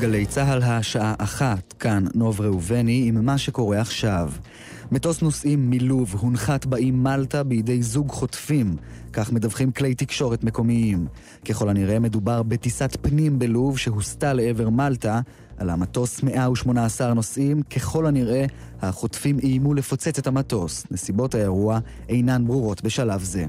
גלי צה"ל השעה אחת, כאן נוב ראובני עם מה שקורה עכשיו. מטוס נוסעים מלוב הונחת באי מלטה בידי זוג חוטפים, כך מדווחים כלי תקשורת מקומיים. ככל הנראה מדובר בטיסת פנים בלוב שהוסטה לעבר מלטה, על המטוס 118 נוסעים, ככל הנראה החוטפים איימו לפוצץ את המטוס. נסיבות האירוע אינן ברורות בשלב זה.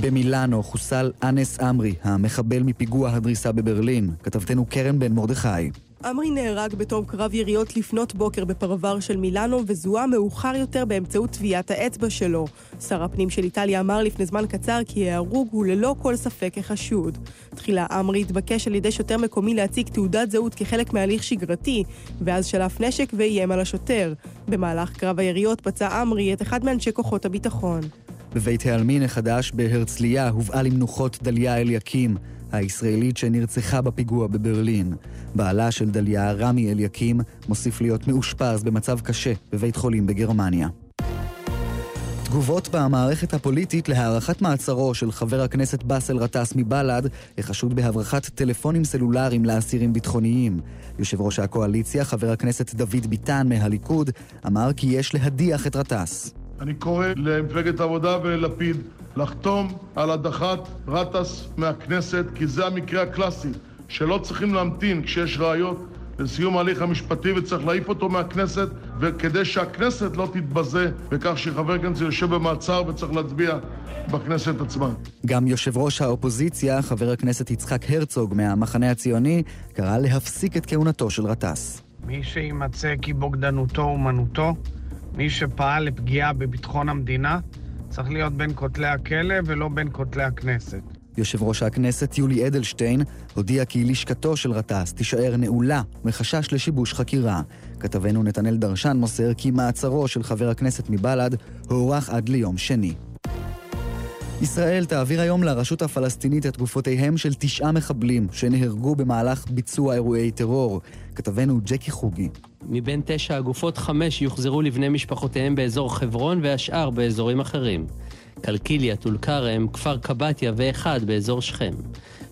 במילאנו חוסל אנס עמרי, המחבל מפיגוע הדריסה בברלין. כתבתנו קרן בן מרדכי. עמרי נהרג בתום קרב יריות לפנות בוקר בפרבר של מילאנו וזוהה מאוחר יותר באמצעות טביעת האצבע שלו. שר הפנים של איטליה אמר לפני זמן קצר כי ההרוג הוא ללא כל ספק החשוד. תחילה עמרי התבקש על ידי שוטר מקומי להציג תעודת זהות כחלק מהליך שגרתי, ואז שלף נשק ואיים על השוטר. במהלך קרב היריות פצע עמרי את אחד מאנשי כוחות הביטחון. בבית העלמין החדש בהרצליה הובאה למנוחות דליה אליקים, הישראלית שנרצחה בפיגוע בברלין. בעלה של דליה, רמי אליקים, מוסיף להיות מאושפז במצב קשה בבית חולים בגרמניה. תגובות במערכת הפוליטית להארכת מעצרו של חבר הכנסת באסל גטאס מבל"ד, החשוד בהברחת טלפונים סלולריים לאסירים ביטחוניים. יושב ראש הקואליציה, חבר הכנסת דוד ביטן מהליכוד, אמר כי יש להדיח את גטאס. אני קורא למפלגת העבודה וללפיד לחתום על הדחת גטאס מהכנסת, כי זה המקרה הקלאסי, שלא צריכים להמתין כשיש ראיות לסיום ההליך המשפטי וצריך להעיף אותו מהכנסת, וכדי שהכנסת לא תתבזה בכך שחבר כנסת יושב במעצר וצריך להצביע בכנסת עצמה. גם יושב ראש האופוזיציה, חבר הכנסת יצחק הרצוג מהמחנה הציוני, קרא להפסיק את כהונתו של גטאס. מי שימצא כי בוגדנותו אומנותו, מי שפעל לפגיעה בביטחון המדינה, צריך להיות בין כותלי הכלא ולא בין כותלי הכנסת. יושב ראש הכנסת יולי אדלשטיין הודיע כי לשכתו של גטאס תישאר נעולה מחשש לשיבוש חקירה. כתבנו נתנאל דרשן מוסר כי מעצרו של חבר הכנסת מבל"ד הוארך עד ליום שני. ישראל תעביר היום לרשות הפלסטינית את גופותיהם של תשעה מחבלים שנהרגו במהלך ביצוע אירועי טרור. כתבנו ג'קי חוגי. מבין תשע הגופות, חמש יוחזרו לבני משפחותיהם באזור חברון והשאר באזורים אחרים. קלקיליה, טול כרם, כפר קבטיה ואחד באזור שכם.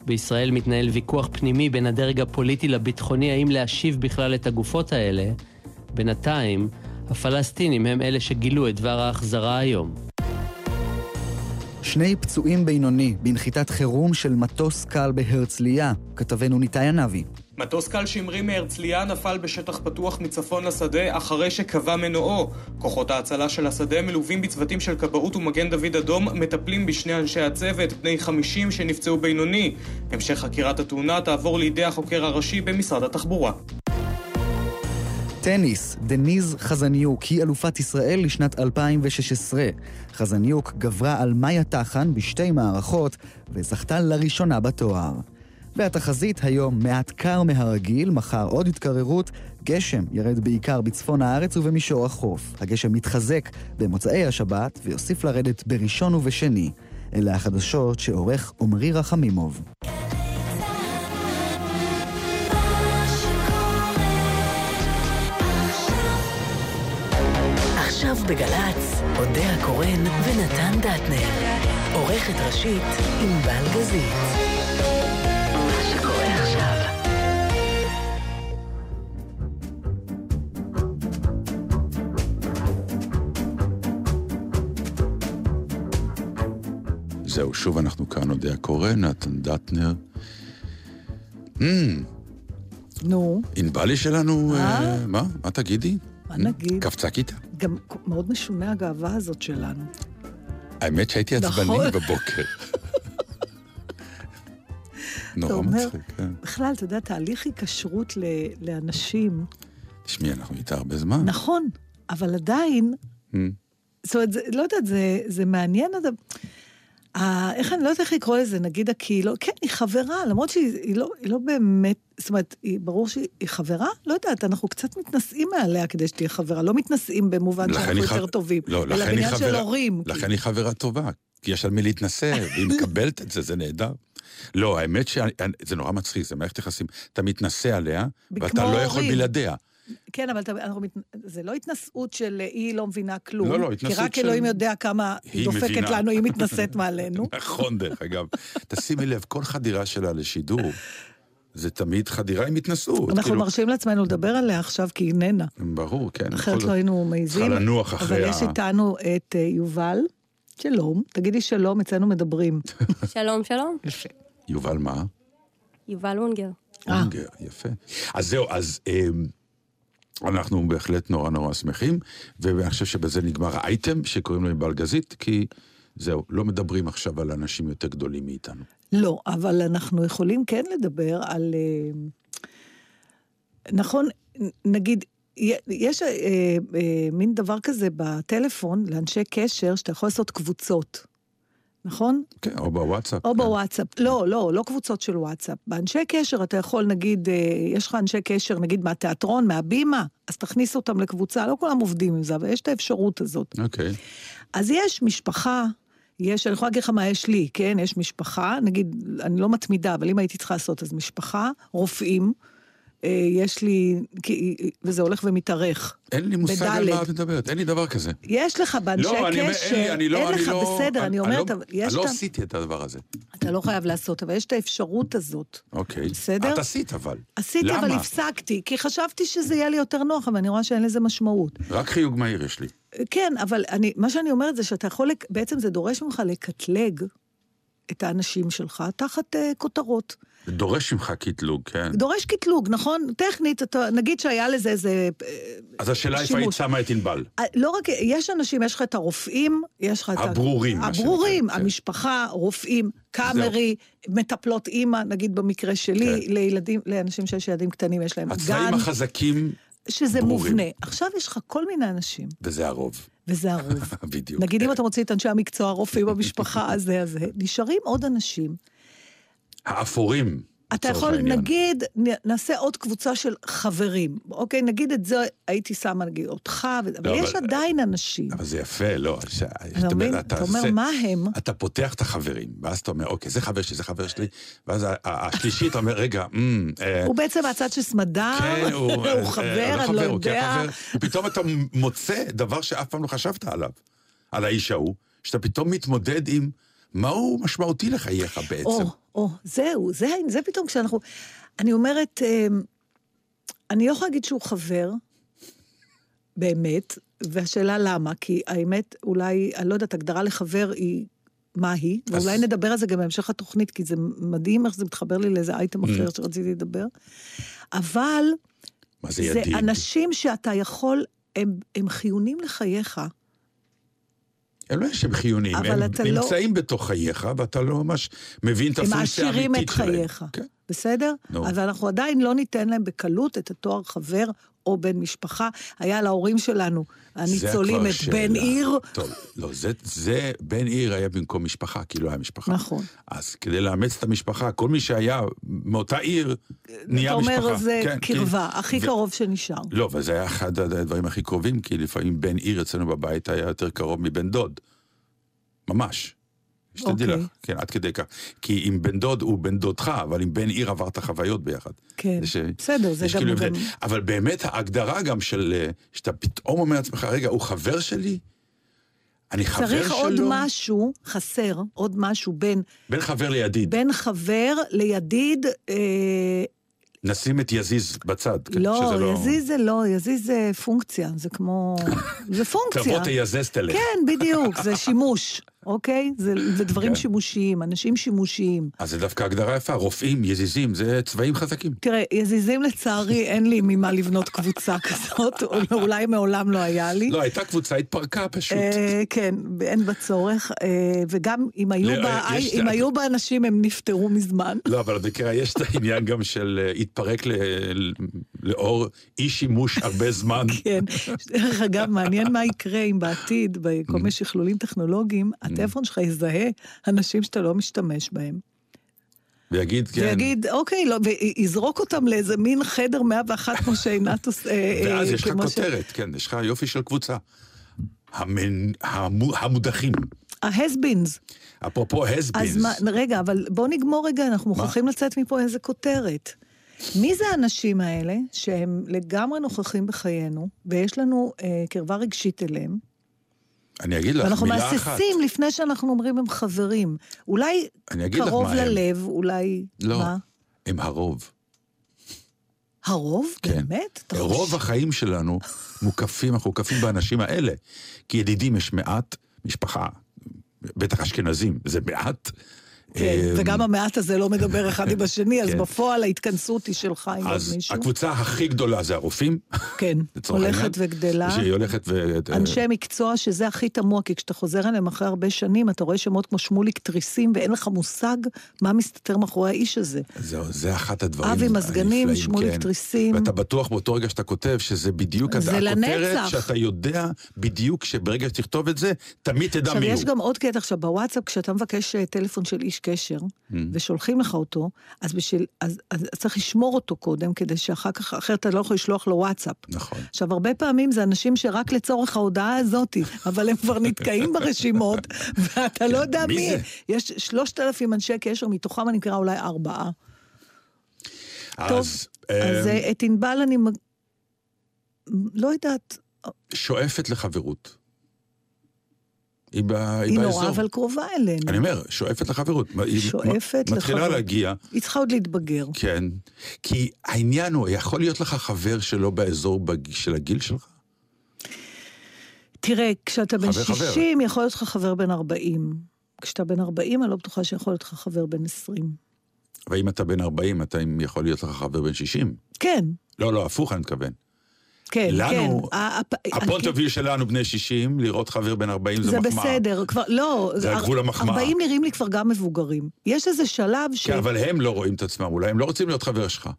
בישראל מתנהל ויכוח פנימי בין הדרג הפוליטי לביטחוני האם להשיב בכלל את הגופות האלה. בינתיים, הפלסטינים הם אלה שגילו את דבר ההחזרה היום. שני פצועים בינוני בנחיתת חירום של מטוס קל בהרצליה, כתבנו ניתאי ענבי. מטוס קל שהמריא מהרצליה נפל בשטח פתוח מצפון לשדה אחרי שקבע מנועו. כוחות ההצלה של השדה מלווים בצוותים של כבאות ומגן דוד אדום מטפלים בשני אנשי הצוות, בני 50 שנפצעו בינוני. המשך חקירת התאונה תעבור לידי החוקר הראשי במשרד התחבורה. טניס, דניז חזניוק היא אלופת ישראל לשנת 2016. חזניוק גברה על מאיה טחן בשתי מערכות וזכתה לראשונה בתואר. והתחזית היום מעט קר מהרגיל, מחר עוד התקררות, גשם ירד בעיקר בצפון הארץ ובמישור החוף. הגשם מתחזק במוצאי השבת ויוסיף לרדת בראשון ובשני. אלה החדשות שעורך עמרי רחמימוב. עכשיו בגל"צ, אודה הקורן ונתן דטנר. עורכת ראשית ענבל גזית. זהו, שוב אנחנו כאן, אודיה קורא, נתן דטנר. Hmm. נו. ענבלי שלנו, אה? מה? מה תגידי? מה נגיד? קפצה כיתה. גם מאוד משונה הגאווה הזאת שלנו. האמת שהייתי עצבני נכון. בבוקר. נורא מצחיק, כן. בכלל, אתה יודע, תהליך היקשרות לאנשים, תשמעי, אנחנו איתה הרבה זמן. נכון, אבל עדיין, Hmm. זאת אומרת, לא יודעת, זה, מעניין. ה- איך אני לא יודעת איך לקרוא לזה, נגיד הקהילות, כן, היא חברה, למרות שהיא היא לא, היא לא באמת, זאת אומרת, היא, ברור שהיא היא חברה? לא יודעת, אנחנו קצת מתנשאים מעליה כדי שתהיה חברה, לא מתנשאים במובן שאנחנו היא יותר טובים, לא, אלא בעניין של חברה- הורים. לכן היא חברה טובה, כי יש על מי להתנשא, והיא מקבלת את זה, זה נהדר. לא, האמת שזה נורא מצחיק, זה מערכת יחסים. אתה מתנשא עליה, ואתה לא יכול. בלעדיה. כן, אבל אתה, אנחנו, זה לא התנשאות של אה, היא לא מבינה כלום. לא, לא, כי התנשאות רק של- אלוהים יודע כמה היא דופקת מבינה. לנו, היא מתנשאת מעלינו. נכון, דרך אגב. תשימי לב, כל חדירה שלה לשידור, זה תמיד חדירה עם התנסות. אנחנו כאילו, מרשים לעצמנו לדבר עליה עכשיו כי היא איננה. ברור, כן. אחרת לא. היינו מעיזים. צריכה לנוח אחרי אבל ה... יש איתנו את אה, יובל. שלום, תגידי שלום, אצלנו מדברים. שלום, שלום. יפה. יובל מה? יובל אונגר. אה. אונגר, יפה. אז זהו, אז אמ, אנחנו בהחלט נורא נורא שמחים, ואני חושב שבזה נגמר האייטם שקוראים לו בלגזית, כי זהו, לא מדברים עכשיו על אנשים יותר גדולים מאיתנו. לא, אבל אנחנו יכולים כן לדבר על... אה, נכון, נגיד, יש אה, אה, מין דבר כזה בטלפון, לאנשי קשר, שאתה יכול לעשות קבוצות, נכון? כן, או בוואטסאפ. או כן. בוואטסאפ. לא, לא, לא קבוצות של וואטסאפ. באנשי קשר אתה יכול, נגיד, אה, יש לך אנשי קשר, נגיד, מהתיאטרון, מהבימה, אז תכניס אותם לקבוצה, לא כולם עובדים עם זה, אבל יש את האפשרות הזאת. אוקיי. אז יש משפחה, יש, אני יכולה להגיד לך מה יש לי, כן? יש משפחה, נגיד, אני לא מתמידה, אבל אם הייתי צריכה לעשות, אז משפחה, רופאים, יש לי, וזה הולך ומתארך. אין לי מושג על. מה את מדברת, אין לי דבר כזה. יש לך באנשי לא, קשר, אין לא, לך, לא... בסדר, אני אומרת, יש אני לא. עשיתי את הדבר הזה. אתה לא חייב לעשות, אבל יש את האפשרות הזאת. אוקיי. בסדר? את עשית אבל. עשיתי? אבל הפסקתי, כי חשבתי שזה יהיה לי יותר נוח, אבל אני רואה שאין לזה משמעות. רק חיוג מהיר יש לי. כן, אבל אני, מה שאני אומרת זה שאתה יכול, בעצם זה דורש ממך לקטלג את האנשים שלך תחת uh, כותרות. זה דורש ממך קטלוג, כן. דורש קטלוג, נכון? טכנית, אתה, נגיד שהיה לזה איזה... אה, אז השאלה איפה היית. שמה את ענבל. אה, לא רק, יש אנשים, יש לך את הרופאים, יש לך את... הברורים, הברורים, כן. המשפחה, רופאים, קאמרי, מטפלות אימא, נגיד במקרה שלי, כן. לילדים, לאנשים שיש ילדים קטנים, יש להם גן, הצבעים החזקים, שזה ברורים. מובנה. עכשיו יש לך כל מיני אנשים, וזה הרוב. וזה הרוב. בדיוק. נגיד אם אתה מוציא את אנשי המקצוע, הרופאים במשפחה, הזה, הזה, נשארים עוד אנשים. האפורים, אתה יכול, העניין. נגיד, נעשה עוד קבוצה של חברים, אוקיי? נגיד את זה, הייתי שמה, נגיד, אותך, אבל לא, יש אבל- עדיין אנשים. אבל זה יפה, לא. ש- אתה מבין? אתה אומר, מה הם? אתה פותח את החברים, ואז אתה אומר, אוקיי, זה חבר שלי, זה חבר שלי, ואז השלישי, אתה אומר, רגע, אה, הוא בעצם מהצד של סמדר, כן, הוא הוא אה, חבר, אה, אני לא כן יודע. חבר. ופתאום אתה מוצא דבר שאף פעם לא חשבת עליו, על האיש ההוא, שאתה פתאום מתמודד עם מה הוא משמעותי לחייך בעצם. או, או, זהו, זה, זה פתאום כשאנחנו... אני אומרת, אמ, אני לא יכולה להגיד שהוא חבר, באמת, והשאלה למה, כי האמת, אולי, אני לא יודעת, הגדרה לחבר היא... מה היא, אז- ואולי נדבר על זה גם בהמשך התוכנית, כי זה מדהים איך זה מתחבר לי לאיזה אייטם אחר Mm. שרציתי לדבר. אבל מה זה זה ידיד? אנשים שאתה יכול, הם, הם חיונים לחייך. הם לא שהם חיוניים, הם לא- נמצאים בתוך חייך, ואתה לא ממש מבין את הם הפונקציה מעשירים האמיתית את שלהם. חייך. כן. בסדר? נו. אבל אנחנו עדיין לא ניתן להם בקלות את התואר חבר או בן משפחה. היה להורים שלנו, הניצולים, את. בן עיר. טוב, לא, זה, זה, בן עיר היה במקום משפחה, כי לא היה משפחה. נכון. אז כדי לאמץ את המשפחה, כל מי שהיה מאותה עיר, נהיה אתה משפחה. אומר, זה כן, קרבה, כי- הכי ו- קרוב שנשאר. לא, וזה היה אחד הדברים הכי קרובים, כי לפעמים בן עיר אצלנו בבית היה יותר קרוב מבן דוד. ממש. שתדעי אוקיי. לך, כן, עד כדי כך. כי עם בן דוד הוא בן דודך, אבל עם בן עיר עברת חוויות ביחד. כן, זה ש- בסדר, זה יש גם... כאילו גם... אבל באמת ההגדרה גם של, אה, שאתה פתאום אומר לעצמך, רגע, הוא חבר שלי? אני חבר שלו? צריך עוד משהו, חסר, עוד משהו בין, בין חבר לידיד. בין חבר לידיד, אה, נשים את יזיז בצד. כן, לא, שזה יזיז זה לא, יזיז זה פונקציה, זה כמו... זה פונקציה. תבוא תייזז תלך. כן, בדיוק, זה שימוש, אוקיי? זה, זה דברים כן. שימושיים, אנשים שימושיים. אז זה דווקא הגדרה יפה, רופאים, יזיזים, זה צבעים חזקים. תראה, יזיזים לצערי, אין לי ממה לבנות קבוצה כזאת, או אולי מעולם לא היה לי. לא, הייתה קבוצה, התפרקה פשוט. אה, כן, אין בה צורך, אה, וגם אם היו לא, בה- יש- אם היו בה אנשים, הם נפטרו מזמן. לא, אבל במקרה יש את העניין גם של אה, התפרק ל- לאור אי שימוש הרבה זמן. כן. דרך אגב, מעניין מה יקרה אם בעתיד, בכל מיני שכלולים טכנולוגיים, הטלפון שלך יזהה אנשים שאתה לא משתמש בהם. ויגיד, כן. ויגיד, אוקיי, לא, ויזרוק אותם לאיזה מין חדר 101 כמו שעינת עושה. אה, ואז אה, יש לך כותרת, כן, יש לך יופי של קבוצה. המודחים. ה-has-beens. אפרופו אז הסבינס. מה, רגע, אבל בוא נגמור רגע, אנחנו מוכרחים לצאת מפה איזה כותרת. מי זה האנשים האלה שהם לגמרי נוכחים בחיינו, ויש לנו אה, קרבה רגשית אליהם, אני אגיד לך ואנחנו מילה אחת. מהססים לפני שאנחנו אומרים הם חברים. אולי קרוב מה הם. ללב, אולי... לא, מה? הם הרוב. הרוב? כן. באמת? אתה חושב? רוב החיים שלנו מוקפים, אנחנו מוקפים באנשים האלה. כי ידידים יש מעט, משפחה, בטח אשכנזים, זה מעט. כן, אה, וגם המעט הזה לא מדבר אחד עם השני, אז כן. בפועל ההתכנסות היא שלך עם עוד אז מישהו. הקבוצה הכי גדולה זה הרופאים. כן, הולכת וגדלה. שהיא הולכת ו... אנשי מקצוע שזה הכי תמוה, כי כשאתה חוזר אליהם אחרי הרבה שנים, אתה רואה שמות כמו שמוליק תריסים, ואין לך מושג מה מסתתר מאחורי האיש הזה. זהו, זה אחת הדברים אבי מזגנים, הנפלאים, שמוליק כן. תריסים. ואתה בטוח באותו רגע שאתה כותב, שזה בדיוק זה הכותרת. שאתה יודע בדיוק שברגע שתכתוב את זה, תמיד תדע עכשיו, מי הוא. יש גם עוד קטע, עכשיו, בוואטסאפ, כשאתה מבקש אה, טלפון של איש קשר, Mm. ושולחים לך אותו, אז, בשביל, אז, אז צריך לשמור אותו קודם, כדי שאחר כך, אחרת אתה לא יכול לשלוח לו וואטסאפ. נכון. עכשיו, הרבה פעמים זה אנשים שרק לצורך ההודעה הזאת, אבל הם כבר נתקעים ברשימות, ואתה לא יודע מי מי. זה? יש שלושת אלפים אנשי קשר, מתוכם אני מכירה אולי ארבעה. טוב, אז, אז אה, את ענבל אני... לא יודעת, שואפת לחברות. היא, ב... היא היא באזור. נורא אבל קרובה אלינו. אני אומר, שואפת לחברות. היא שואפת מ- מתחילה לחברות. להגיע, היא צריכה עוד להתבגר. כן. כי העניין הוא, יכול להיות לך חבר שלא באזור בג... של הגיל שלך? תראה, כשאתה בן חבר, חבר. 60, יכול להיות לך חבר בן 40. כשאתה בן 40, אני לא בטוחה שיכול להיות לך חבר בן 20. ואם אתה בן 40, אתה יכול להיות לך חבר בן 60. כן, לא, לא, הפוך אני מתכוון. כן, לנו, כן. הפונט ה- אוף שלנו, בני 60, לראות חבר בן 40 זה, זה מחמאה. בסדר, כבר, לא, זה הגבול המחמאה. 40 נראים לי כבר גם מבוגרים. יש איזה שלב ש... כן, אבל הם לא רואים את עצמם, אולי הם לא רוצים להיות חבר שלך.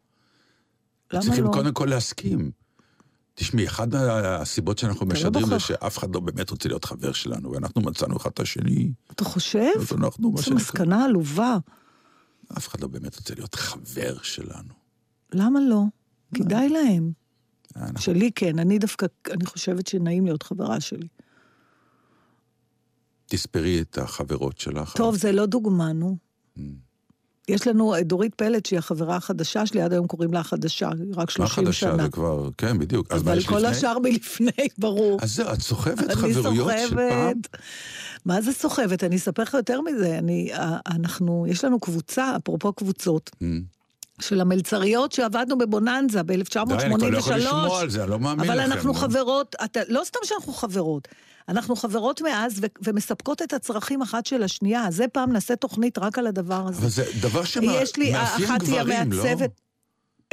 למה צריכים לא? קודם כל להסכים. תשמעי, אחת הסיבות שאנחנו לא משדרים זה. שאף אחד לא באמת רוצה להיות חבר שלנו, ואנחנו מצאנו אחד את השני, אתה חושב? אנחנו, זו מסקנה עלובה. אף אחד לא באמת רוצה להיות חבר שלנו. למה לא? כדאי להם. אנחנו- שלי כן, אני דווקא, אני חושבת שנעים להיות חברה שלי. תספרי את החברות שלך. טוב, זה לא דוגמה, נו. Mm. יש לנו את דורית פלד, שהיא החברה החדשה שלי, עד היום קוראים לה החדשה, רק מה 30 חדשה? שנה. זה כבר, כן, בדיוק. אבל כל לפני? השאר מלפני, ברור. אז זהו, את סוחבת חברויות של פעם? מה זה סוחבת? אני אספר לך יותר מזה. אני, אנחנו, יש לנו קבוצה, אפרופו קבוצות, Mm. של המלצריות שעבדנו בבוננזה ב-1983. די, אני כבר לא יכול לשמוע על זה, אני לא מאמין אבל לכם. אנחנו נו. חברות, אתה, לא סתם שאנחנו חברות, אנחנו חברות מאז ו- ומספקות את הצרכים אחת של השנייה. זה פעם נעשה תוכנית רק על הדבר הזה. אבל זה דבר שמאפיין גברים, לא?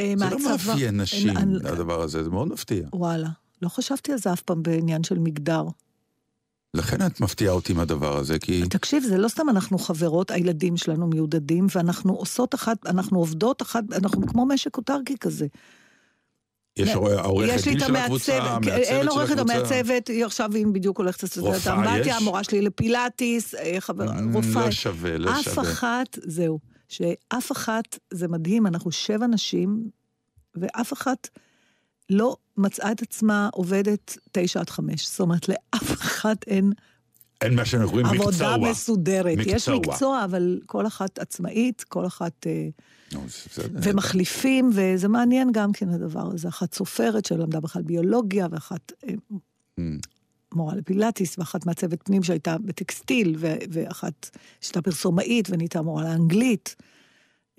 אה, זה לא. מאפיין נשים, אני- הדבר הזה, זה מאוד מפתיע. וואלה, לא חשבתי על זה אף פעם בעניין של מגדר. לכן את מפתיעה אותי עם הדבר הזה, כי... תקשיב, זה לא סתם אנחנו חברות, הילדים שלנו מיודדים, ואנחנו עושות אחת, אנחנו עובדות אחת, אנחנו כמו משק אוטרקי כזה. יש עורכת דין של הקבוצה, המעצבת, המעצבת של אין עורכת הקבוצה. המעצבת, היא עכשיו היא בדיוק הולכת לעשות את האמבטיה? המורה שלי לפילאטיס, אה, חבר, Mm, רופאה. לא שווה, לא אף שווה. אחת, זהו, שאף אחת, זה מדהים, אנחנו שבע נשים, ואף אחת לא מצאה את עצמה עובדת תשע עד חמש. זאת אומרת, לאף אחת אין אין מה שאנחנו קוראים מקצוע. עבודה מסודרת. יש מקצוע. מקצוע, אבל כל אחת עצמאית, כל אחת... אה, ומחליפים, וזה מעניין גם כן הדבר הזה. אחת סופרת שלמדה בכלל ביולוגיה, ואחת אה, Mm. מורה לפילאטיס, ואחת מעצבת פנים שהייתה בטקסטיל, ואחת שהייתה פרסומאית ונהייתה מורה לאנגלית.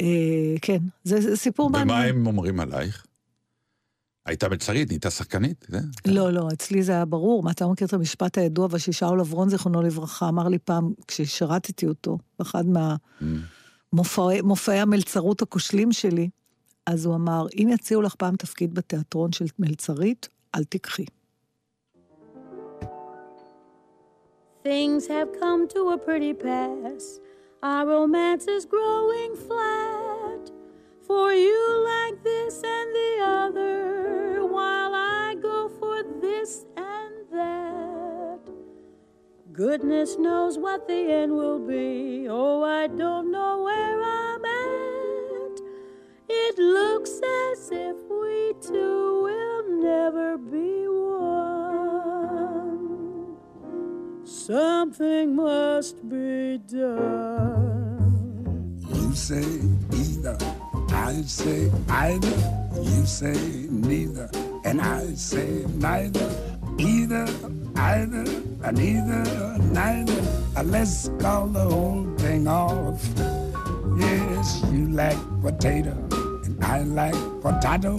אה, כן, זה, סיפור ומה מעניין. הם אומרים עלייך? הייתה מלצרית, נהייתה שחקנית? זה? לא, לא, אצלי זה היה ברור. מה, אתה מכיר את המשפט הידוע, וששאול אברון, זיכרונו לברכה, אמר לי פעם, כששירתתי אותו, באחד Mm. מהמופעי המלצרות הכושלים שלי, אז הוא אמר, אם יציעו לך פעם תפקיד בתיאטרון של מלצרית, אל תיקחי. Things have come to a pretty pass. Our romance is growing flat. For you like this and the other, while I go for this and that. Goodness knows what the end will be. Oh, I don't know where I'm at. It looks as if we two will never be one. Something must be done. You say either, I say either. You say neither, and I say neither. Either, either, and either, neither. Uh, Let's call the whole thing off. Yes, you like potato, and I like potato.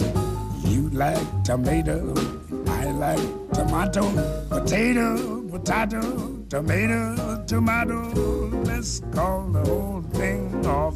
You like tomato. I like tomato. Potato, potato, tomato, tomato. Let's call the whole thing off.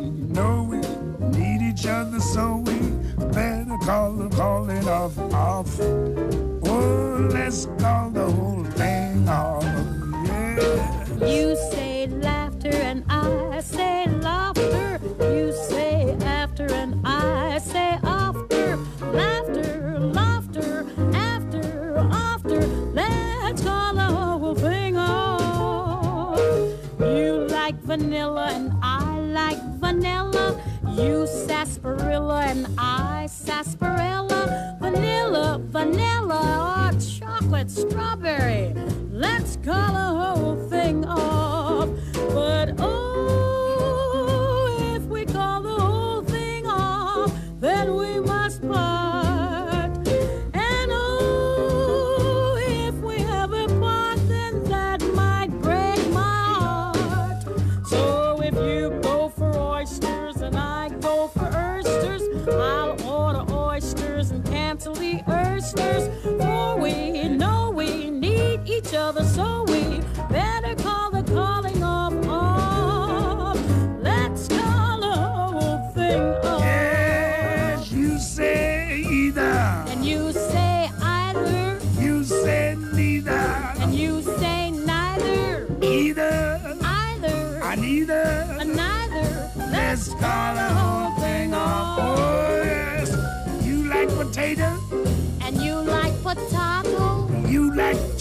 call the calling off off. Oh, let's call the whole thing off. Yeah. You say laughter and I say laughter. You say after and I say after. Laughter, laughter, after, after. Let's call the whole thing off. You like vanilla and. You sarsaparilla and I sarsaparilla. Vanilla, vanilla, or chocolate strawberry. Let's call the whole thing off. But oh,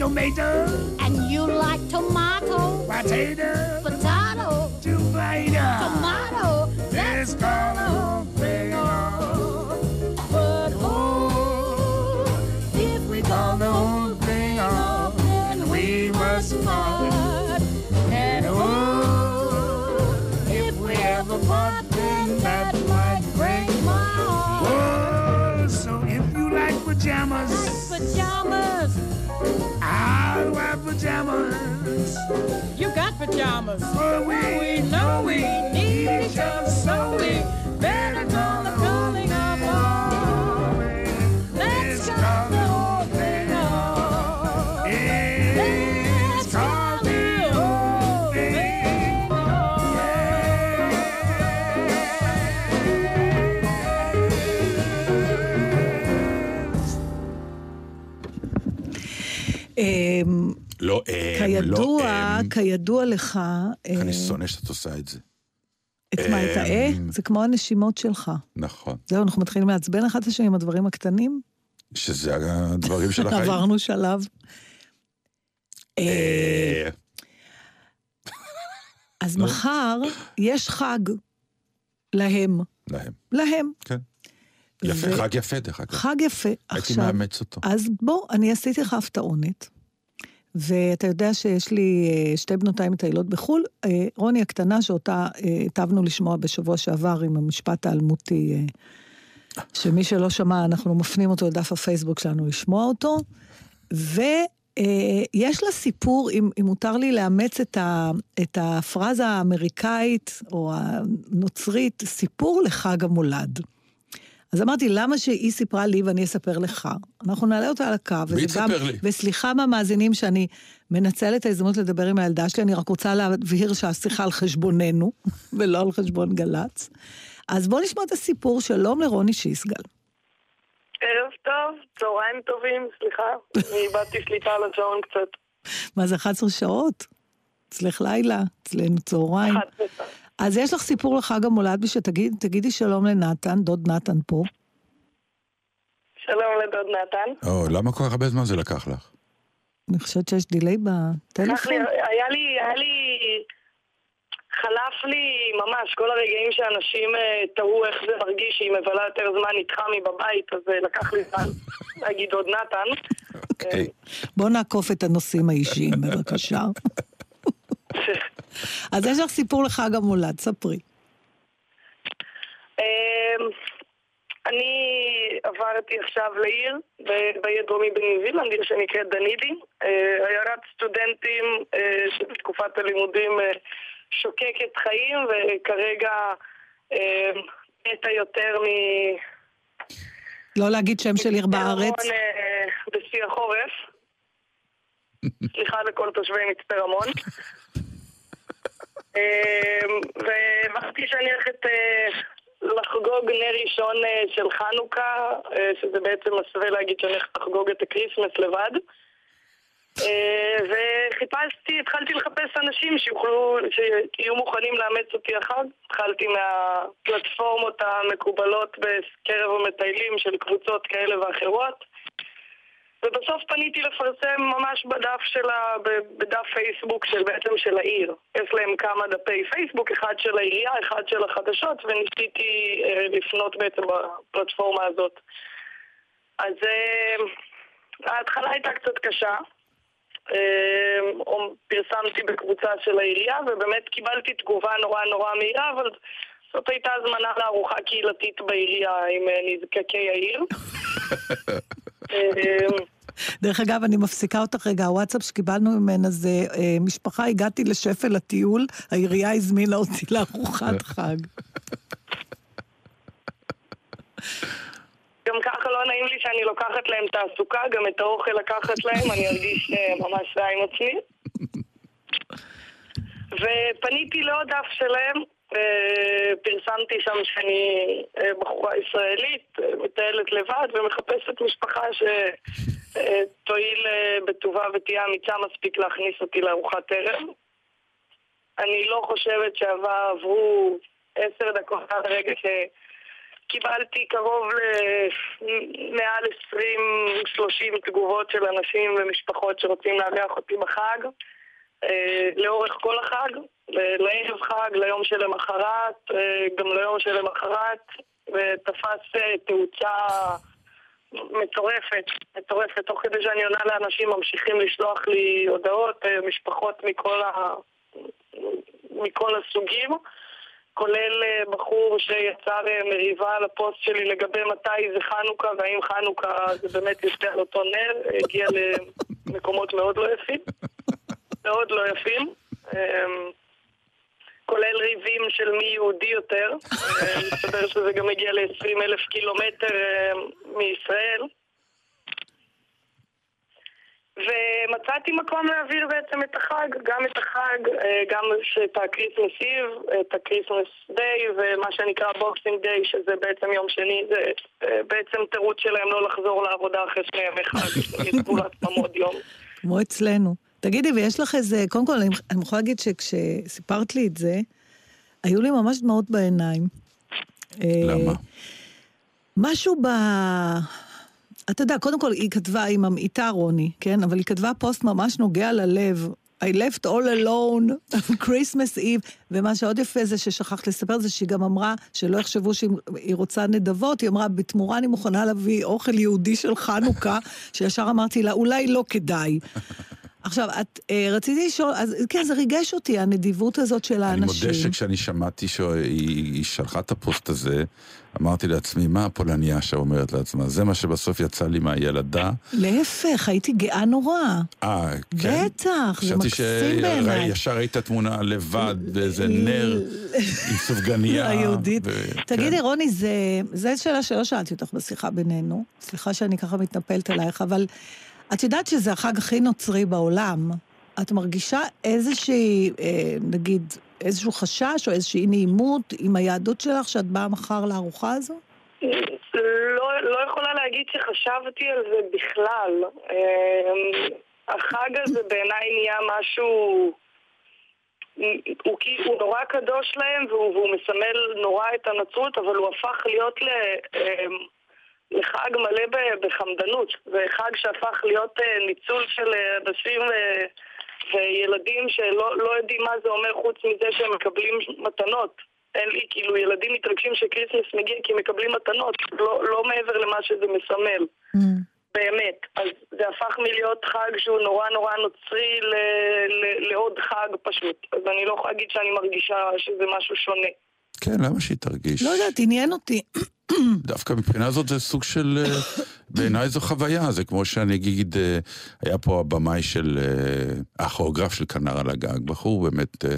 tomato. and you like tomato, Potato. potato, pajamas. you got pajamas. For we, We know we need each other, so we better לא הם, לא כידוע, הם. כידוע לך... אה, אני שונא שאת עושה את זה. את מה, את האה? זה כמו הנשימות שלך. נכון. זהו, אנחנו מתחילים לעצבן אחד את השני עם הדברים הקטנים. שזה הדברים של החיים. עברנו שלב. אה, אה, אז. מחר יש חג להם. להם. להם. כן. יפה, חג יפה דרך אגב. חג יפה. הייתי מאמץ אותו. אז בוא, אני עשיתי לך הפתעונת. ואתה יודע שיש לי אה, שתי בנותיי מטיילות בחו"ל, אה, רוני הקטנה, שאותה אה, היטבנו לשמוע בשבוע שעבר עם המשפט האלמותי, שמי שלא שמע, אנחנו מפנים אותו לדף הפייסבוק שלנו לשמוע אותו. ויש לה סיפור, אם, אם מותר לי לאמץ את, ה, את הפרזה האמריקאית או הנוצרית, סיפור לחג המולד. אז אמרתי, למה שהיא סיפרה לי ואני אספר לך? אנחנו נעלה אותה על הקו. והיא גם- תספר לי. וסליחה מהמאזינים שאני מנצלת את ההזדמנות לדבר עם הילדה שלי, אני רק רוצה להבהיר שהשיחה על חשבוננו, ולא על חשבון גל"צ. אז בואו נשמע את הסיפור. שלום לרוני שיסגל. ערב טוב, צהריים טובים, סליחה, אני איבדתי שליטה על השעון קצת. מה זה 11 שעות? אצלך לילה, אצלנו צהריים. אז יש לך סיפור לחג המולד, ושתגידי תגידי שלום לנתן, דוד נתן פה. שלום לדוד נתן. או, למה כל כך הרבה זמן זה לקח לך? אני חושבת שיש דיליי בטלפון. לי, היה לי, היה לי, חלף לי ממש כל הרגעים שאנשים אה, תהו איך זה מרגיש שהיא מבלה יותר זמן איתך מבבית, אז אה, לקח לי זמן להגיד עוד נתן. אוקיי. בוא נעקוף את הנושאים האישיים, בבקשה. אז יש לך סיפור לחג המולד, ספרי. אמ, אני עברתי עכשיו לעיר, בעיר דרומי בניו זילנד, עיר שנקראת דנידי. אה, עיירת סטודנטים אה, שבתקופת הלימודים אה, שוקקת חיים, וכרגע מתה יותר מ... לא להגיד שם של עיר בארץ. בשיא החורף. סליחה לכל תושבי מצפה רמון. אה, והבנתי שאני הולכת אה, לחגוג נר ראשון אה, של חנוכה, אה, שזה בעצם מסווה להגיד שאני הולכת לחגוג את הכריסמס לבד. וחיפשתי, התחלתי לחפש אנשים שיוכלו, שיהיו מוכנים לאמץ אותי לחג. התחלתי מהפלטפורמות המקובלות בקרב המטיילים של קבוצות כאלה ואחרות. ובסוף פניתי לפרסם ממש בדף שלה, בדף פייסבוק של בעצם של העיר. יש להם כמה דפי פייסבוק, אחד של העירייה, אחד של החדשות, וניסיתי אה, לפנות בעצם בפלטפורמה הזאת. אז אה, ההתחלה הייתה קצת קשה. אה, פרסמתי בקבוצה של העירייה, ובאמת קיבלתי תגובה נורא נורא מהירה, אבל זאת הייתה הזמנה לארוחה קהילתית בעירייה עם אה, נזקקי העיר. דרך אגב, אני מפסיקה אותך רגע, הוואטסאפ שקיבלנו ממנה זה, אה, משפחה, הגעתי לשפל לטיול, העירייה הזמינה אותי לארוחת חג. גם ככה לא נעים לי שאני לוקחת להם תעסוקה, גם את האוכל לקחת להם, אני ארגיש אה, ממש רע עם עצמי. ופניתי לעוד דף שלהם, פרסמתי שם שאני אה, בחורה ישראלית, אה, מטיילת לבד ומחפשת משפחה שתואיל אה, בטובה ותהיה אמיצה מספיק להכניס אותי לארוחת ערב. אני לא חושבת שעברו עשר דקות עד הרגע שקיבלתי קרוב למעל 20-30 תגובות של אנשים ומשפחות שרוצים לארח אותי בחג. אה, לאורך כל החג, לערב חג, ליום שלמחרת, אה, גם ליום שלמחרת, ותפס אה, תאוצה מטורפת, מטורפת. תוך כדי שאני עונה לאנשים ממשיכים לשלוח לי הודעות, משפחות מכל, ה... מכל הסוגים. כולל בחור שיצר מריבה על הפוסט שלי לגבי מתי זה חנוכה והאם חנוכה זה באמת על אותו נר, הגיע למקומות מאוד לא יפים. מאוד לא יפים. אמ, כולל ריבים של מי יהודי יותר. אה, מסתבר שזה גם הגיע ל-20 אלף קילומטר אה, מישראל. ומצאתי מקום להעביר בעצם את החג, גם את החג, אה, גם את ה Christmas Eve, את ה Christmas Day ומה שנקרא Boxing Day, שזה בעצם יום שני, זה אה, בעצם תירוץ שלהם לא לחזור לעבודה אחרי שני ימי חג, לעצמם עוד יום. כמו אצלנו. תגידי, ויש לך איזה, קודם כל, אני, אני יכולה להגיד שכשסיפרת לי את זה, היו לי ממש דמעות בעיניים. למה? משהו ב... אתה יודע, קודם כל היא כתבה, היא ממעיטה רוני, כן? אבל היא כתבה פוסט ממש נוגע ללב. I left all alone, Christmas Eve, ומה שעוד יפה זה ששכחת לספר זה שהיא גם אמרה שלא יחשבו שהיא רוצה נדבות, היא אמרה, בתמורה אני מוכנה להביא אוכל יהודי של חנוכה, שישר אמרתי לה, אולי לא כדאי. עכשיו, את, אה, רציתי לשאול, אז כן, זה ריגש אותי, הנדיבות הזאת של אני האנשים. מודה שכשאני שמעתי שהיא שלחה את הפוסט הזה, אמרתי לעצמי, מה הפולניה שאומרת לעצמה? זה מה שבסוף יצא לי מהילדה. להפך, הייתי גאה נורא. אה, כן? בטח, זה מקסים חשבתי בעיניי. שישר ראית תמונה לבד באיזה נר עם סופגניה. היהודית. ו- כן. תגידי, רוני, זו שאלה שלא שאלתי אותך בשיחה בינינו. סליחה שאני ככה מתנפלת עלייך, אבל את יודעת שזה החג הכי נוצרי בעולם. את מרגישה איזושהי, אה, נגיד, איזשהו חשש או איזושהי נעימות עם היהדות שלך שאת באה מחר לארוחה הזו? לא, לא יכולה להגיד שחשבתי על זה בכלל. אמ, החג הזה בעיניי נהיה משהו... הוא, כי- הוא נורא קדוש להם והוא, והוא מסמל נורא את הנצרות, אבל הוא הפך להיות ל, לחג מלא בחמדנות. זה חג שהפך להיות אה, ניצול של אה, אנשים אה, וילדים שלא לא יודעים מה זה אומר חוץ מזה שהם מקבלים מתנות. אין לי, כאילו, ילדים מתרגשים שקריסמס מגיע כי מקבלים מתנות, לא, לא מעבר למה שזה מסמל. באמת. אז זה הפך מלהיות חג שהוא נורא נורא נוצרי ל- ל- לעוד חג פשוט. אז אני לא יכולה להגיד שאני מרגישה שזה משהו שונה. כן, למה שהיא תרגיש? לא יודעת, עניין אותי. דווקא מבחינה זאת זה סוג של, אה, בעיניי זו חוויה, זה כמו שאני אגיד, אה, היה פה הבמאי של, אה, הכוריאוגרף של כנר על הגג, בחור באמת אה,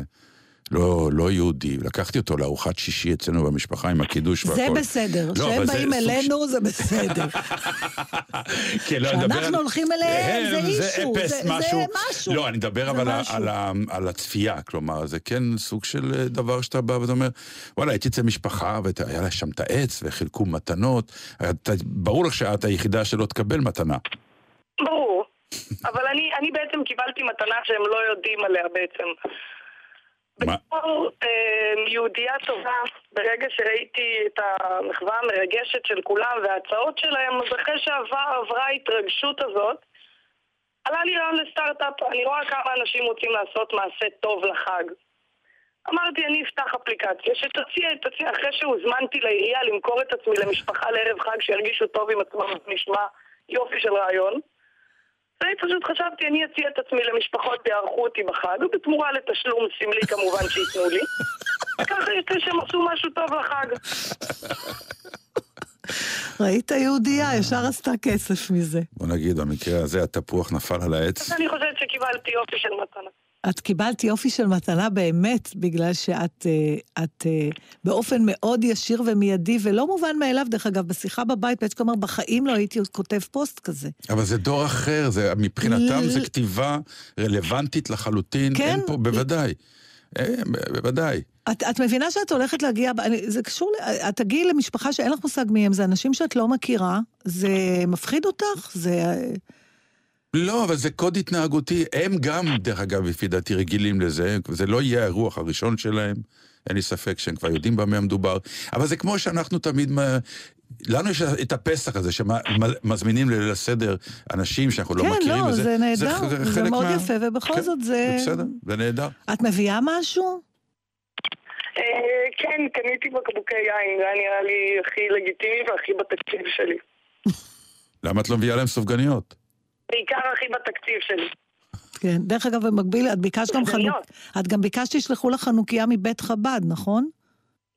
לא, לא יהודי, לקחתי אותו לארוחת שישי אצלנו במשפחה עם הקידוש והכל. זה בסדר, לא, כשהם באים אלינו זה בסדר. כן, לא, כשאנחנו על- הולכים אליהם, זה אישו, אפס, זה- זה משהו. משהו. לא, אני מדבר אבל על-. על ה- על הצפייה, כלומר, זה כן סוג של אה, דבר שאתה בא ואתה אומר, וואלה, הייתי אצל משפחה, והיה לה שם את העץ, וחילקו מתנות, אתה- ברור לך שאת היחידה שלא תקבל מתנה. ברור. אבל אני, אני בעצם קיבלתי מתנה שהם לא יודעים עליה בעצם. בתור אה, יהודייה טובה, ברגע שראיתי את המחווה המרגשת של כולם וההצעות שלהם, אז אחרי שעברה ההתרגשות הזאת, עלה לי רעיון לסטארט-אפ, אני רואה כמה אנשים רוצים לעשות מעשה טוב לחג. אמרתי, אני אפתח אפליקציה שתציע, תציע, אחרי שהוזמנתי לעירייה למכור את עצמי למשפחה לערב חג שירגישו טוב עם עצמם, נשמע יופי של רעיון. ואני פשוט חשבתי, אני אציע את עצמי למשפחות שיערכו אותי בחג, ובתמורה לתשלום סמלי כמובן שייתנו לי. וככה יוצא שהם עשו משהו טוב לחג. ראית יהודייה, ישר עשתה כסף מזה. בוא נגיד, במקרה הזה התפוח נפל על העץ. אני חושבת שקיבלתי יופי של מתנה. את קיבלת יופי של מתנה באמת, בגלל שאת אה, את, אה, באופן מאוד ישיר ומיידי, ולא מובן מאליו, דרך אגב, בשיחה בבית, בעצם כלומר, בחיים לא הייתי כותב פוסט כזה. אבל זה דור אחר, זה, מבחינתם ל- זה כתיבה רלוונטית לחלוטין, כן. אין פה, בוודאי. אה, בוודאי. את, את מבינה שאת הולכת להגיע, זה קשור, את תגיעי למשפחה שאין לך מושג מי הם, זה אנשים שאת לא מכירה, זה מפחיד אותך, זה... לא, אבל זה קוד התנהגותי. הם גם, דרך אגב, לפי דעתי, רגילים לזה. זה לא יהיה האירוח הראשון שלהם. אין לי ספק שהם כבר יודעים במה מדובר. אבל זה כמו שאנחנו תמיד... מה- לנו יש את הפסח הזה, שמזמינים לליל הסדר אנשים שאנחנו לא כן, מכירים. לא, וזה- זה נהדר, זה חלק מאוד מה- יפה, ובכל כן, זאת זה... בסדר, זה נהדר. את מביאה משהו? אה, כן, קניתי בקבוקי יין, זה היה נראה לי הכי לגיטימי והכי בתקציב שלי. למה את לא מביאה להם סופגניות? בעיקר הכי בתקציב שלי. כן. דרך אגב, במקביל, את ביקשת גם חנוכ... את גם ביקשת שישלחו לך חנוכיה מבית חב"ד, נכון?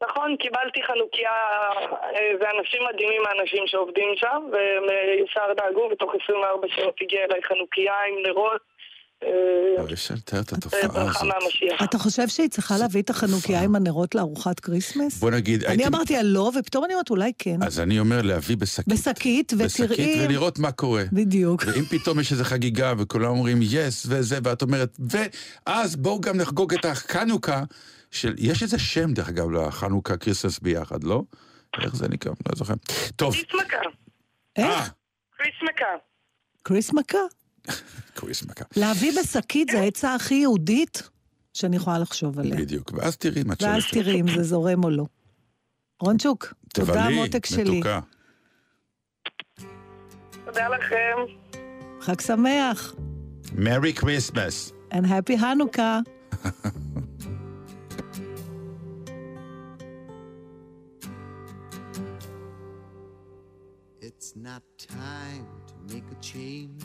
נכון, קיבלתי חנוכיה, אה, זה אנשים מדהימים האנשים שעובדים שם, והם אה, ישר דאגו, ותוך 24 שעות הגיעה אליי חנוכיה עם נרות. אה, אבל אפשר לתאר את התופעה הזאת. אתה חושב שהיא צריכה להביא את החנוכיה עם הנרות לארוחת כריסמס? בוא נגיד, אני אמרתי לא, ופתאום אני אומרת אולי כן. אז אני אומר להביא בשקית. בשקית, בשקית ותראי... ולראות מה קורה. בדיוק. ואם פתאום יש איזו חגיגה וכולם אומרים yes וזה, ואת אומרת, ואז בואו גם נחגוג את החנוכה של, יש איזה שם דרך אגב לחנוכה כריסמס ביחד, לא? איך זה נקרא? לא זוכר. טוב, Chrismukkah. איך? Chrismukkah. Chrismukkah? Chrismukkah. להביא בשקית זה העצה הכי יהודית שאני יכולה לחשוב עליה. בדיוק, ואז תראי מה את ואז שולחת. תראי אם זה זורם או לא. רונצ'וק, תודה תבלי, מותק שלי. מתוקה. תודה לכם. חג שמח, Merry Christmas. and happy חנוכה. It's not time to make a change.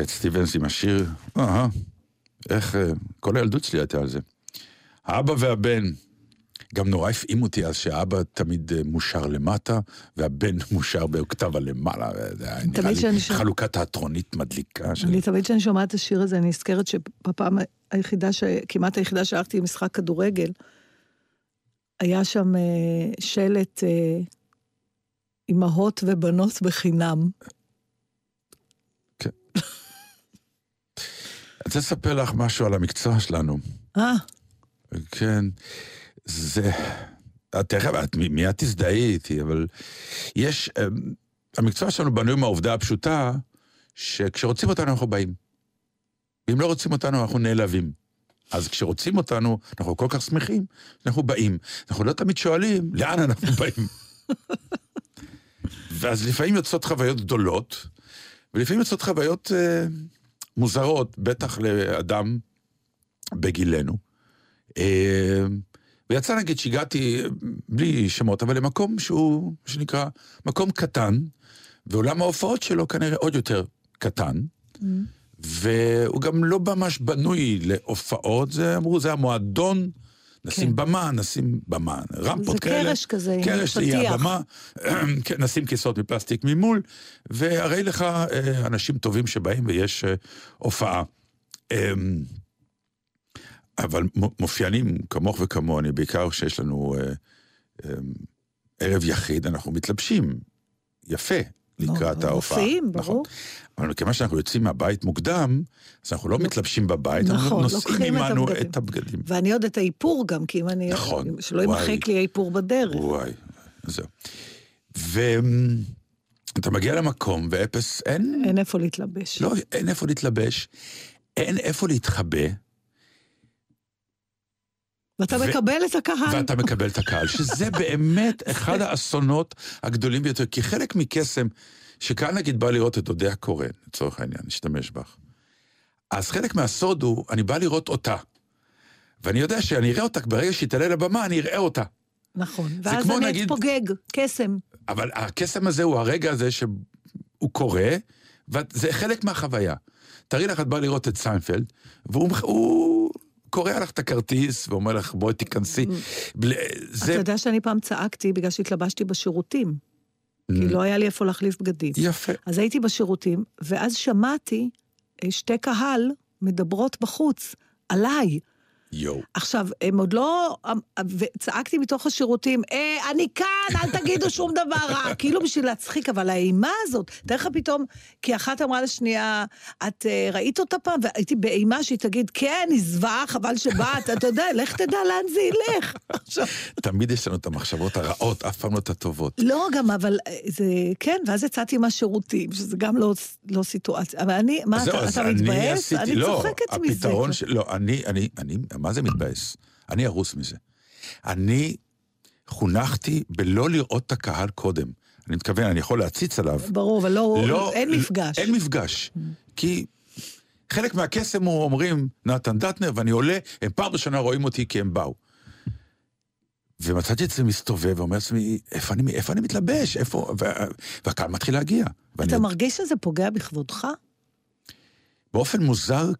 קט סטיבנס עם השיר, אהה, איך, אה, כל הילדות שלי הייתה על זה. האבא והבן, גם נורא הפעים אותי אז שהאבא תמיד אה, מושר למטה, והבן מושר באוקטבה למעלה, נראה תמיד שאני לי שומע- חלוקת תיאטרונית מדליקה. של- אני תמיד כשאני שומעת את השיר הזה, אני נזכרת שבפעם היחידה, ש... כמעט היחידה שהלכתי למשחק כדורגל, היה שם אה, שלט אה, אימהות ובנות בחינם. רוצה לספר לך משהו על המקצוע שלנו. אה, כן, זה... את תכף, את מיד תזדהי איתי, אבל יש... אה, המקצוע שלנו בנוי מהעובדה הפשוטה, שכשרוצים אותנו אנחנו באים. ואם לא רוצים אותנו אנחנו נעלבים. אז כשרוצים אותנו, אנחנו כל כך שמחים, אנחנו באים. אנחנו לא תמיד שואלים, לאן אנחנו באים? ואז לפעמים יוצאות חוויות גדולות, ולפעמים יוצאות חוויות אה, מוזרות, בטח לאדם בגילנו. אה, ויצא נגיד שהגעתי, בלי שמות, אבל למקום שהוא, שנקרא, מקום קטן, ועולם ההופעות שלו כנראה עוד יותר קטן, והוא גם לא ממש בנוי להופעות, זה אמרו, זה המועדון, נשים כן. במה, נשים במה, רמפות זה כאלה. קרש כזה, עם קרש זה פתיח. הבמה, כן, נשים כיסאות מפלסטיק ממול, והרי לך אה, אנשים טובים שבאים ויש אה, הופעה. אמ, אבל מופיינים כמוך וכמוני, בעיקר כשיש לנו אה, אה, ערב יחיד, אנחנו מתלבשים יפה לקראת ההופעה. מופיעים, ברור. אבל מכיוון שאנחנו יוצאים מהבית מוקדם, אז אנחנו לא מתלבשים בבית, אנחנו נכון, נושאים לוקחים את עמנו הבגדים. את הבגדים. ואני עוד את האיפור גם, כי אם אני... נכון, שלא. יימחק לי האיפור בדרך. וואי, זהו. ואתה מגיע למקום, ואפס, אין... אין איפה להתלבש. לא, אין איפה להתלבש, אין איפה להתחבא, ואתה ו- מקבל את הקהל. ואתה מקבל את הקהל, שזה באמת אחד האסונות הגדולים ביותר, כי חלק מקסם, שקהל נגיד בא לראות את דודי הקורן, לצורך העניין, נשתמש בך. אז חלק מהסוד הוא, אני בא לראות אותה. ואני יודע שאני אראה אותה, ברגע שהיא תעלה לבמה, אני אראה אותה. נכון. ואז אני נגיד- אתפוגג, קסם. אבל הקסם הזה הוא הרגע הזה שהוא קורה, וזה חלק מהחוויה. תראי לך, את באה לראות את סיינפלד, והוא הוא קורע לך את הכרטיס ואומר לך, בואי תיכנסי. בל- אתה. יודע שאני פעם צעקתי בגלל שהתלבשתי בשירותים. כי לא היה לי איפה להחליף בגדים. יפה. אז הייתי בשירותים, ואז שמעתי שתי קהל מדברות בחוץ, עליי. יואו. עכשיו, הם עוד לא... וצעקתי מתוך השירותים, אה, אני כאן, אל תגידו שום דבר רע. כאילו בשביל להצחיק, אבל האימה הזאת, תאר לך פתאום, כי אחת אמרה לשנייה, את uh, ראית אותה פעם? והייתי באימה שהיא תגיד, כן, היא זוועה, חבל שבאת, אתה יודע, לך תדע לאן זה ילך. תמיד יש לנו את המחשבות הרעות, אף פעם לא את הטובות. לא, גם, אבל אה, זה... כן, ואז יצאתי מהשירותים, שזה גם לא, לא סיטואציה. אבל אני, מה, אתה, אתה אני מתבאס? עשיתי- אני לא, צוחקת מזה. הפתרון ש... לא, אני, אני, אני, מה זה מתבאס? אני ארוס מזה. אני חונכתי בלא לראות את הקהל קודם. אני מתכוון, אני יכול להציץ עליו. ברור, אבל לא, לא, אין מפגש. אין מפגש. כי חלק מהקסם הוא אומרים, נתן דטנר, ואני עולה, הם פעם ראשונה רואים אותי כי הם באו. ומצאתי את עצמי מסתובב ואומר לעצמי, איפה אני, איפה אני מתלבש? איפה... וה- והקהל מתחיל להגיע. ואני אתה מרגיש שזה פוגע בכבודך? באופן מוזר,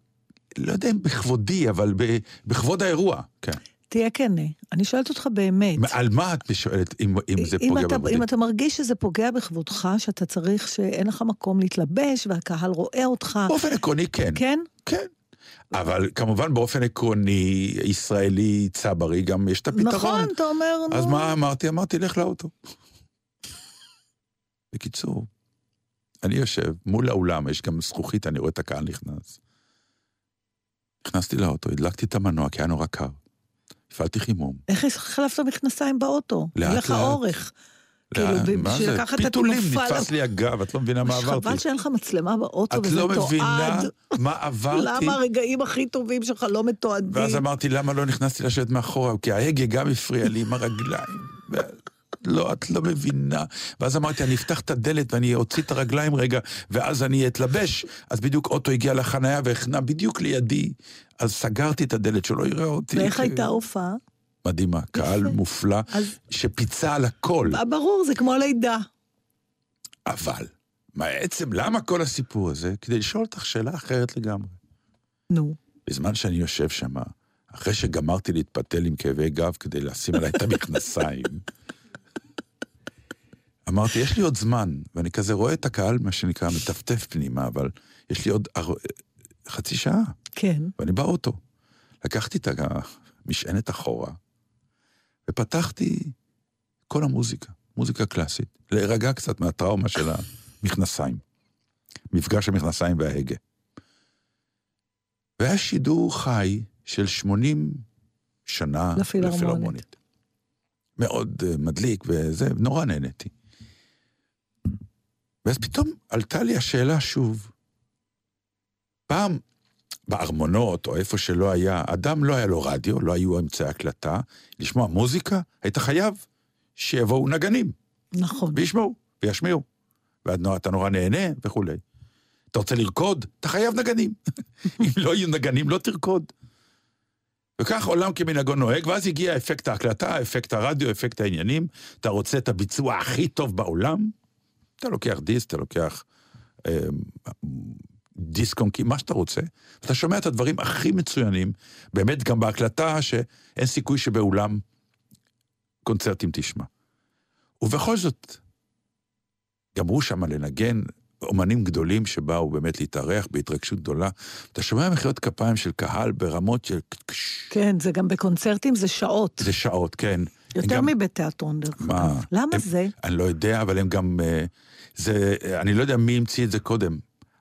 לא יודע אם בכבודי, אבל ב, בכבוד האירוע, כן. תהיה כן. אני שואלת אותך באמת. על מה את שואלת אם, אם זה אם פוגע אתה, בכבודי? אם אתה מרגיש שזה פוגע בכבודך, שאתה צריך, שאין לך מקום להתלבש, והקהל רואה אותך. באופן עקרוני, כן. כן? כן. אבל כמובן באופן עקרוני, ישראלי, צברי, גם יש את הפתרון. נכון, אתה אומר, נו. אז מה אמרתי? אמרתי, לך לאוטו. בקיצור, אני יושב מול האולם, יש גם זכוכית, אני רואה את הקהל נכנס. נכנסתי לאוטו, הדלקתי את המנוע, כי היה נורא קר. הפעלתי חימום. איך החלפת מכנסיים באוטו? לאט, אין לך לאט. אורך. כאילו, בשביל? לקחת את פיתולים, התנופה... נתפס לי הגב, את לא מבינה מה עברתי. חבל שאין לך מצלמה באוטו את וזה לא תועד. מבינה מה עברתי. למה הרגעים הכי טובים שלך לא מתועדים? ואז אמרתי, למה לא נכנסתי לשבת מאחורה? כי ההגה גם הפריע לי עם הרגליים. ו- לא, את לא מבינה. ואז אמרתי, אני אפתח את הדלת ואני אוציא את הרגליים רגע, ואז אני אתלבש. אז בדיוק אוטו הגיע לחניה והחנה בדיוק לידי. אז סגרתי את הדלת, שלא יראה אותי. ואיך הייתה ההופעה? מדהימה, קהל מופלא, שפיצה על הכל. ברור, זה כמו לידה. אבל, בעצם, למה כל הסיפור הזה? כדי לשאול אותך שאלה אחרת לגמרי. נו. בזמן שאני יושב שם, אחרי שגמרתי להתפתל עם כאבי גב כדי לשים עליי את המכנסיים, אמרתי, יש לי עוד זמן, ואני כזה רואה את הקהל, מה שנקרא, מטפטף פנימה, אבל יש לי עוד אר... חצי שעה. כן. ואני באוטו. לקחתי את המשענת אחורה, ופתחתי כל המוזיקה, מוזיקה קלאסית, להירגע קצת מהטראומה של המכנסיים. מפגש המכנסיים וההגה. והיה שידור חי של 80 שנה לפילהרמונית. מאוד uh, מדליק וזה, נורא נהניתי. ואז פתאום עלתה לי השאלה שוב. פעם, בארמונות, או איפה שלא היה, אדם לא היה לו רדיו, לא היו אמצעי הקלטה, לשמוע מוזיקה, היית חייב שיבואו נגנים. נכון. וישמעו, וישמיעו. ואתה נורא נהנה וכולי. אתה רוצה לרקוד? אתה חייב נגנים. אם לא יהיו נגנים, לא תרקוד. וכך עולם כמנהגו נוהג, ואז הגיע אפקט ההקלטה, אפקט הרדיו, אפקט העניינים. אתה רוצה את הביצוע הכי טוב בעולם? אתה לוקח דיסק, אתה לוקח אה, דיסק אונקי, מה שאתה רוצה. אתה שומע את הדברים הכי מצוינים, באמת גם בהקלטה, שאין סיכוי שבאולם קונצרטים תשמע. ובכל זאת, גמרו שם לנגן אומנים גדולים שבאו באמת להתארח בהתרגשות גדולה. אתה שומע מחיאות כפיים של קהל ברמות של... כן, זה גם בקונצרטים, זה שעות. זה שעות, כן. יותר גם... מבית תיאטרון, דרך? אגב. למה הם, זה? אני לא יודע, אבל הם גם... אה, זה... אני לא יודע מי המציא את זה קודם.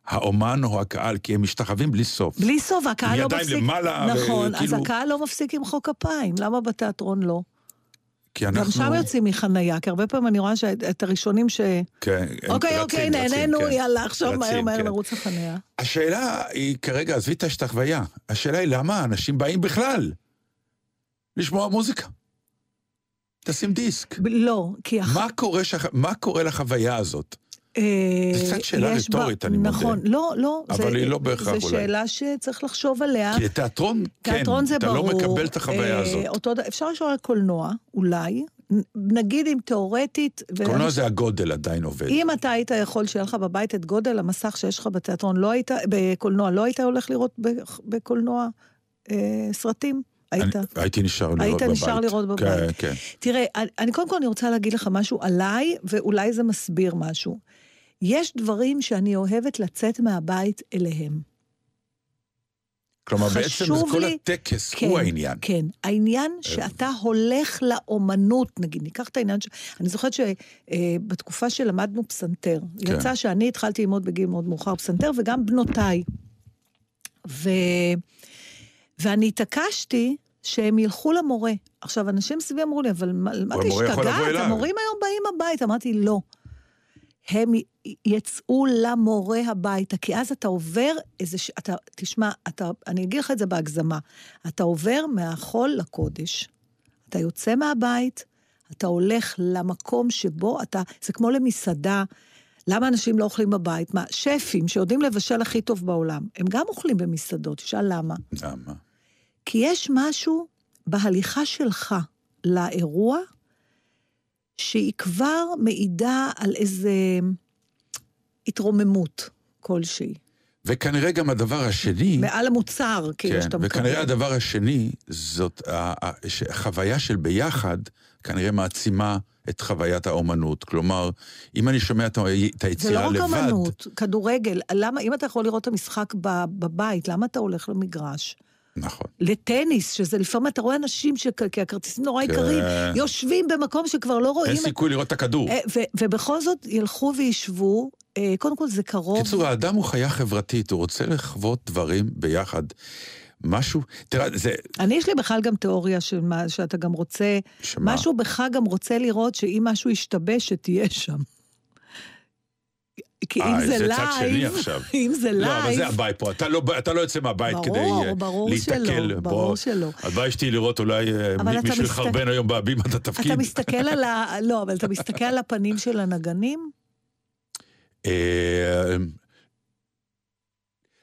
האומן או הקהל, כי הם משתחווים בלי סוף. בלי סוף, הקהל לא מפסיק... עם ידיים למעלה, נכון, וכאילו... אז הקהל לא מפסיק למחוא כפיים, למה בתיאטרון לא? כי אנחנו... גם שם יוצאים מחנייה, כי הרבה פעמים אני רואה שאת הראשונים ש... כן, אוקיי, רצים, אוקיי, נהנינו, כן. יאללה, עכשיו רצים, מהר מהר כן. נרוץ לחנייה. השאלה היא כרגע, עזבי את ההשתחוויה, השאלה היא למה אנשים באים בכלל לשמוע מוזיקה. תשים דיסק. לא, כי... מה קורה, שח... מה קורה לחוויה הזאת? אה, זו קצת שאלה רטורית, אני מודה. נכון, לא, לא. אבל היא לא בהכרח זו אולי. שאלה שצריך לחשוב עליה. כי לתיאטרון, כן, תיאטרון זה אתה. לא מקבל את החוויה אה, הזאת. אפשר לשאול על קולנוע, אולי. נגיד אם תיאורטית... קולנוע זה הגודל עדיין עובד. אם אתה היית יכול שיהיה לך בבית את גודל המסך שיש לך בתיאטרון, לא היית, בקולנוע, לא היית הולך לראות בקולנוע אה, סרטים? היית. אני, הייתי נשאר לראות היית בבית. נשאר לראות בבית. כן, כן. תראה, אני, אני קודם כל אני רוצה להגיד לך משהו עליי, ואולי זה מסביר משהו. יש דברים שאני אוהבת לצאת מהבית אליהם. כלומר, בעצם חשוב כל לי- הטקס כן, הוא העניין. כן, העניין שאתה הולך לאומנות, נגיד, ניקח את העניין ש... אני זוכרת שבתקופה שלמדנו פסנתר, כן. יצא שאני התחלתי ללמוד בגיל מאוד מאוחר פסנתר, וגם בנותיי. ו... ואני התעקשתי שהם ילכו למורה. עכשיו, אנשים סביבי אמרו לי, אבל מה אתה השתגעת? אליו." המורים היום באים הביתה. אמרתי, לא. הם יצאו למורה הביתה, כי אז אתה עובר איזה... ש... אתה, תשמע, אתה, אני אגיד לך את זה בהגזמה. אתה עובר מהחול לקודש. אתה יוצא מהבית, אתה הולך למקום שבו אתה... זה כמו למסעדה. למה אנשים לא אוכלים בבית? מה, שפים שיודעים לבשל הכי טוב בעולם, הם גם אוכלים במסעדות, תשאל למה. למה? כי יש משהו בהליכה שלך לאירוע, שהיא כבר מעידה על איזה התרוממות כלשהי. וכנראה גם הדבר השני... מעל המוצר, כאילו, כן, שאתה מקבל. וכנראה הדבר השני, זאת החוויה של ביחד, כנראה מעצימה את חוויית האומנות. כלומר, אם אני שומע את ה- את זה לא היצירה רק לבד, אמנות, כדורגל. למה, אם אתה יכול לראות את המשחק בבית, למה אתה הולך למגרש? נכון. לטניס, שזה לפעמים אתה רואה אנשים שכ- כי הכרטיסים נורא כן. יקרים, יושבים במקום שכבר לא רואים... אין סיכוי לראות את הכדור. אה, ו- ובכל זאת ילכו וישבו, אה, קודם כל זה קרוב. בקיצור, האדם הוא חיה חברתית, הוא רוצה לחוות דברים ביחד. משהו, תראה, זה... אני, יש לי בכלל גם תיאוריה של מה, שאתה גם רוצה, שמה? משהו בך גם רוצה לראות שאם משהו ישתבש, שתהיה שם. כי אם אה, זה זה לייב, צד שני עכשיו. אם זה לא, אבל זה לייב, הבית פה, אתה לא, אתה לא יוצא מהבית ברור, כדי אה, ברור להיתקל. שלא, ברור בוא, שלא. הבעיה שלי לראות אולי אה, מישהו יחרבן היום בהבימת התפקיד. אתה מסתכל על ה... לא, אבל אתה מסתכל על הפנים של הנגנים? אה,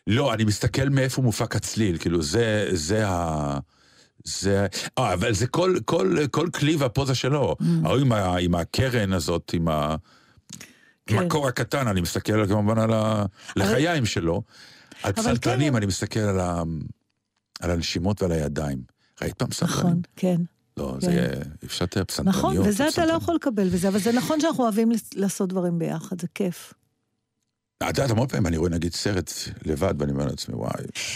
לא, אני מסתכל מאיפה מופק הצליל, כאילו זה, זה ה... זה... אה, אבל זה כל, כל, כל כלי והפוזה שלו. Mm. ההוא עם, ה- עם הקרן הזאת, עם ה... כן. הקור הקטן, אני מסתכל כמובן על הלחיים שלו. על אבל פסנתרנים, כן. אני מסתכל על, ה... על הנשימות ועל הידיים. ראית פעם פסנתרנים? נכון, כן. לא, כן. זה... אפשר לתאר פסנתרניות. נכון, וזה אתה לא. יכול לקבל וזה, אבל זה נכון שאנחנו אוהבים לעשות דברים ביחד, זה כיף. את יודעת, המון פעמים אני רואה נגיד סרט לבד, ואני אומר לעצמי, וואי,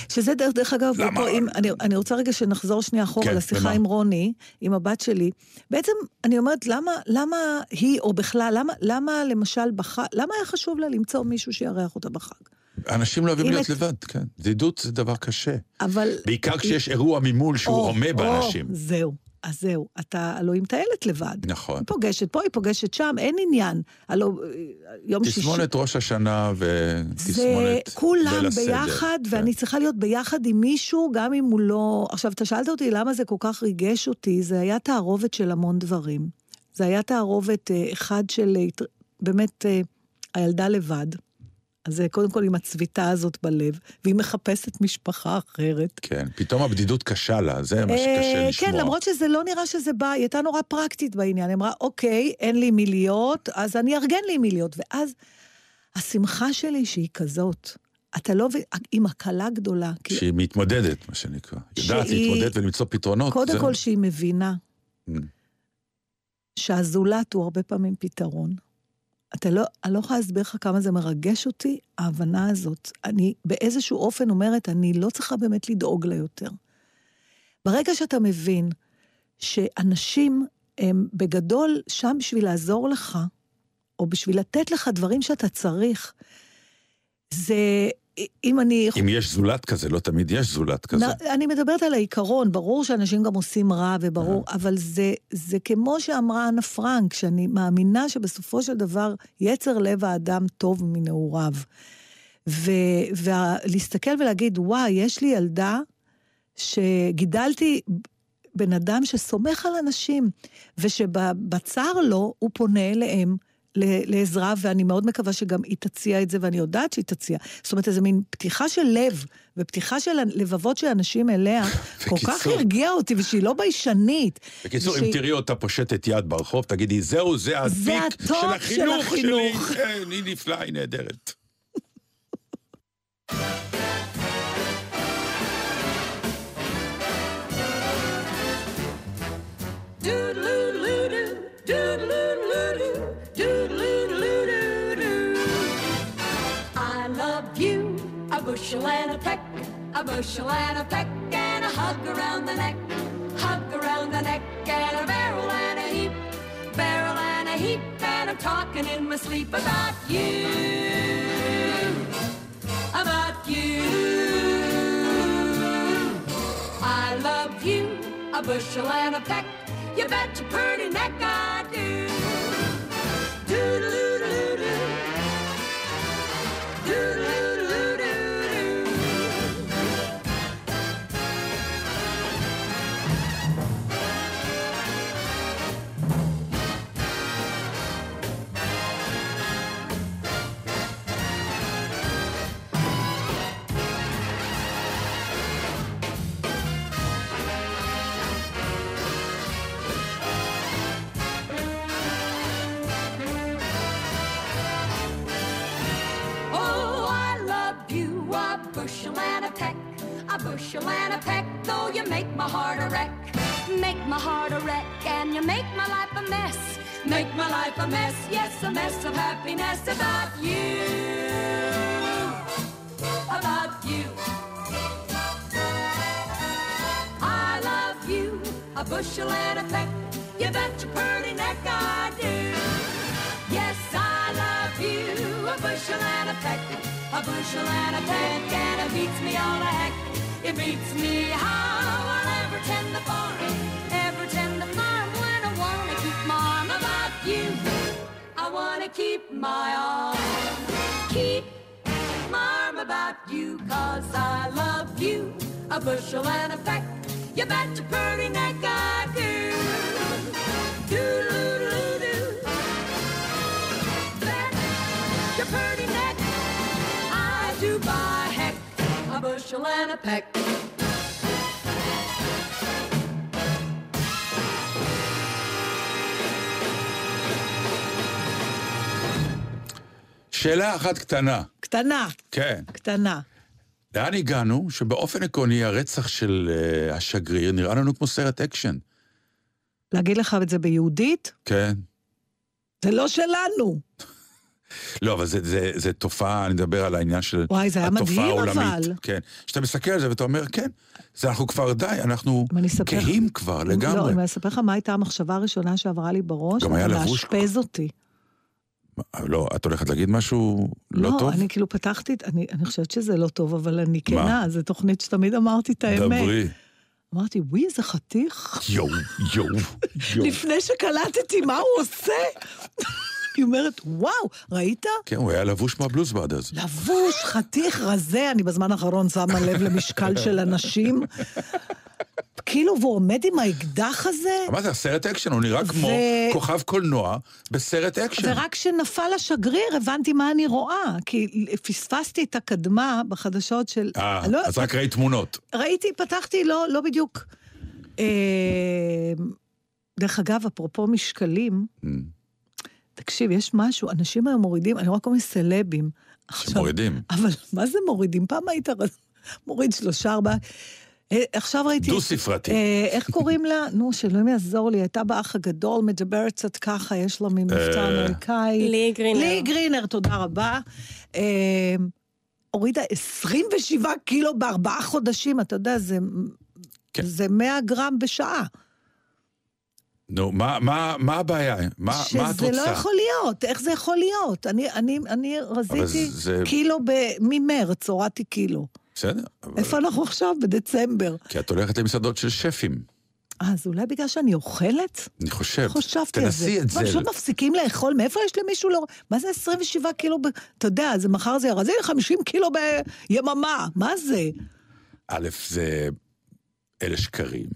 שזה דרך, דרך אגב, למה? פה, אם, אני, אני רוצה רגע שנחזור שנייה אחורה כן, לשיחה ומה? עם רוני, עם הבת שלי. בעצם, אני אומרת, למה, למה היא, או בכלל, למה, למה למשל בחג, למה היה חשוב לה למצוא מישהו שיארח אותה בחג? אנשים לא אוהבים להיות את- לבד, כן. בדידות זה דבר קשה. אבל... בעיקר כשיש אירוע ממול שהוא הומה באנשים. זהו, אז זהו. אתה הלוא היא מטיילת לבד. נכון. היא פוגשת פה, היא פוגשת שם, אין עניין. הלוא אה, יום שישי... תסמונת ראש השנה זה ותסמונת כולם ליל הסדר. ביחד, כן. ואני צריכה להיות ביחד עם מישהו, גם אם הוא לא... עכשיו, אתה שאלת אותי למה זה כל כך ריגש אותי, זה היה תערובת של המון דברים. זה היה תערובת אה, אחד של אה, באמת הילדה לבד. אז זה קודם כל עם הצביטה הזאת בלב, והיא מחפשת משפחה אחרת. כן, פתאום הבדידות קשה לה, זה מה שקשה אה, לשמוע. כן, למרות שזה לא נראה שזה בא, היא הייתה נורא פרקטית בעניין. היא אמרה, אוקיי, אין לי מי להיות, אז אני אארגן לי מי להיות. ואז השמחה שלי שהיא כזאת. אתה לא מבין, עם הקלה גדולה. כי שהיא מתמודדת, מה שנקרא. יודעת שהיא- להתמודד ולמצוא פתרונות. קודם זה- כל שהיא מבינה Mm. שהזולת הוא הרבה פעמים פתרון. אתה לא, אני לא יכולה להסביר לך כמה זה מרגש אותי, ההבנה הזאת. אני באיזשהו אופן אומרת, אני לא צריכה באמת לדאוג לה יותר. ברגע שאתה מבין שאנשים הם בגדול שם בשביל לעזור לך, או בשביל לתת לך דברים שאתה צריך, זה, אם אני... אם יש זולת כזה, לא תמיד יש זולת כזה. אני מדברת על העיקרון, ברור שאנשים גם עושים רע וברור, אבל זה, זה כמו שאמרה אנה פרנק, שאני מאמינה שבסופו של דבר יצר לב האדם טוב מנעוריו. ולהסתכל ולהגיד, וואי, יש לי ילדה שגידלתי בן אדם שסומך על אנשים, ושבצר לו הוא פונה אליהם. ל- לעזרה, ואני מאוד מקווה שגם היא תציע את זה, ואני יודעת שהיא תציע. זאת אומרת, איזו מין פתיחה של לב, ופתיחה של לבבות של אנשים אליה, כל כך. הרגיעה אותי, ושהיא לא ביישנית. בקיצור, אם תראי אותה פושטת יד ברחוב, תגידי, זהו, זה ה top של החינוך שלי. החינוך." כן, היא נפלאה, היא נהדרת. I bushel and a peck, a bushel and a peck and a hug around the neck, hug around the neck and a barrel and a heap, barrel and a heap, and I'm talking in my sleep about you, about you. I love you, a bushel and a peck. You bet your pretty neck I bushel and a peck, though you make my heart a wreck. Make my heart a wreck, and you make my life a mess. Make my life a mess, yes, a mess of happiness about you. About you. I love you, a bushel and a peck. You bet your pretty neck I do. Yes, I love you, a bushel and a peck, a bushel and a peck, and it beats me all the heck. It beats me how I'll ever tend the farm, ever tend the farm when I wanna keep my arm about you. I wanna keep my arm, keep my arm about you, cause I love you, a bushel and a peck. You bet your pretty neck I do. Do-do-do-do. Bet your pretty neck I do a bushel and a peck. שאלה אחת קטנה. קטנה, כן. קטנה. לאן הגענו שבאופן עקרוני הרצח של uh, השגריר נראה לנו כמו סרט אקשן. להגיד לך את זה ביהודית? כן. זה לא שלנו. לא, אבל זה, זה, זה תופעה, אני מדבר על העניין של וואי, זה היה מדהים, העולמית. אבל. כן. כשאתה מסתכל על זה ואתה אומר, כן, זה אנחנו כבר די, אנחנו כהים כבר לא, לגמרי. אני אספר לך מה הייתה המחשבה הראשונה שעברה לי בראש. גם היה לבוש לאשפז אותי. לא, את הולכת להגיד משהו לא, לא, טוב? אני כאילו פתחתי, אני, אני חושבת שזה לא טוב, אבל אני כנה, זו תוכנית שתמיד אמרתי את האמת. דברי. אמרתי, וואי, איזה חתיך. יואו, יואו, יואו. לפני שקלטתי מה הוא עושה. אני אומרת, וואו, ראית? כן, הוא היה לבוש מה Blues Brothers. לבוש, חתיך רזה, אני בזמן האחרון שמה לב למשקל של אנשים. כאילו, והוא עומד עם האקדח הזה, מה זה, הסרט אקשן, הוא נראה כמו ו- כוכב קולנוע בסרט אקשן. ורק כשנפל השגריר הבנתי מה אני רואה, כי פספסתי את הקדמה בחדשות של... אה, לא, אז רק ראית תמונות. ראיתי, פתחתי, לא, לא בדיוק. אה, דרך אגב, אפרופו משקלים, Mm. תקשיב, יש משהו, אנשים היום מורידים, אני רואה כל מיני סלבים. עכשיו, שמורידים. אבל מה זה מורידים? פעם היית מוריד שלושה, ארבעה... אה, עכשיו ראיתי... דו-ספרתי. אה, איך קוראים לה? נו, שאלוהים יעזור לי, הייתה באח הגדול, מדברת קצת ככה, יש לה מין מבטא אה. אמריקאי. לי גרינר. לי גרינר, תודה רבה. אה, הורידה 27 קילו בארבעה חודשים, אתה יודע, זה, כן. זה 100 גרם בשעה. נו, מה- מה מה הבעיה? מה מה את שזה רוצה? לא יכול להיות, איך זה יכול להיות? אני, אני, אני רזיתי זה- קילו ב... ממרץ, הורדתי קילו. בסדר, אבל- איפה אנחנו עכשיו? בדצמבר. כי את הולכת למסעדות של שפים, אז אולי בגלל שאני אוכלת? אני חושב. חשבתי על זה. תנסי את זה. פשוט מפסיקים לאכול, מאיפה יש למישהו לא... מה זה 27 קילו ב... אתה יודע, זה מחר זה ירד, זה 50 קילו ביממה, מה זה? א', זה... אלה שקרים,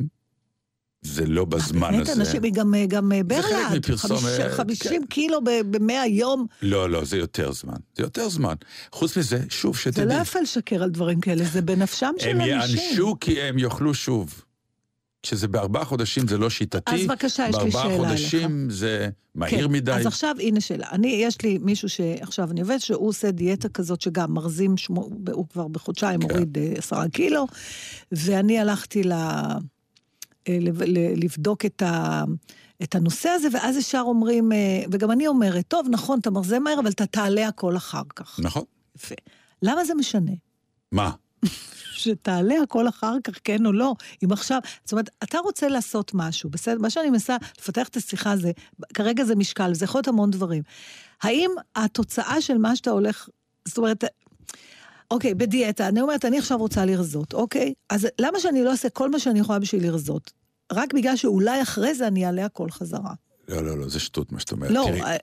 זה לא בזמן באמת, הזה. אנשים, גם, גם מפרסום, חמיש- אה, 50 קילו ב-100 יום. לא, לא, זה יותר זמן. זה יותר זמן. חוץ מזה, שוב, זה שתדעי. לא יפה לשקר על דברים כאלה, זה בנפשם של הם אנשים. יענשו כי הם יאכלו שוב. כשזה בארבעה חודשים זה לא שיטתי. אז בבקשה, יש לי שאלה בארבעה חודשים זה מהיר כן, מדי. אז עכשיו, הנה שאלה. אני, יש לי מישהו שעכשיו אני עובדת, שהוא עושה דיאטה כזאת שגם מרזים, שמו, הוא כבר בחודשיים כן. הוריד אה, עשרה קילו, ואני הלכתי ל... אה, לב- ל- לבדוק את, ה, את הנושא הזה, ואז ישר אומרים, אה, וגם אני אומרת, טוב, נכון, אתה מרזה מהר, אבל אתה תעלה הכל אחר כך. נכון. יפה. למה זה משנה? מה? שתעלה הכל אחר כך, כן או לא. אם עכשיו, זאת אומרת, אתה רוצה לעשות משהו, בסדר? מה שאני מנסה לפתח את השיחה זה, כרגע זה משקל, זה יכול להיות המון דברים. האם התוצאה של מה שאתה הולך, זאת אומרת, אוקיי, בדיאטה, אני אומרת, אני עכשיו רוצה לרזות, אוקיי? אז למה שאני לא אעשה כל מה שאני יכולה בשביל לרזות? רק בגלל שאולי אחרי זה אני אעלה הכל חזרה. לא, לא, לא, זה שטות מה שאת אומרת. לא, תראי, אה,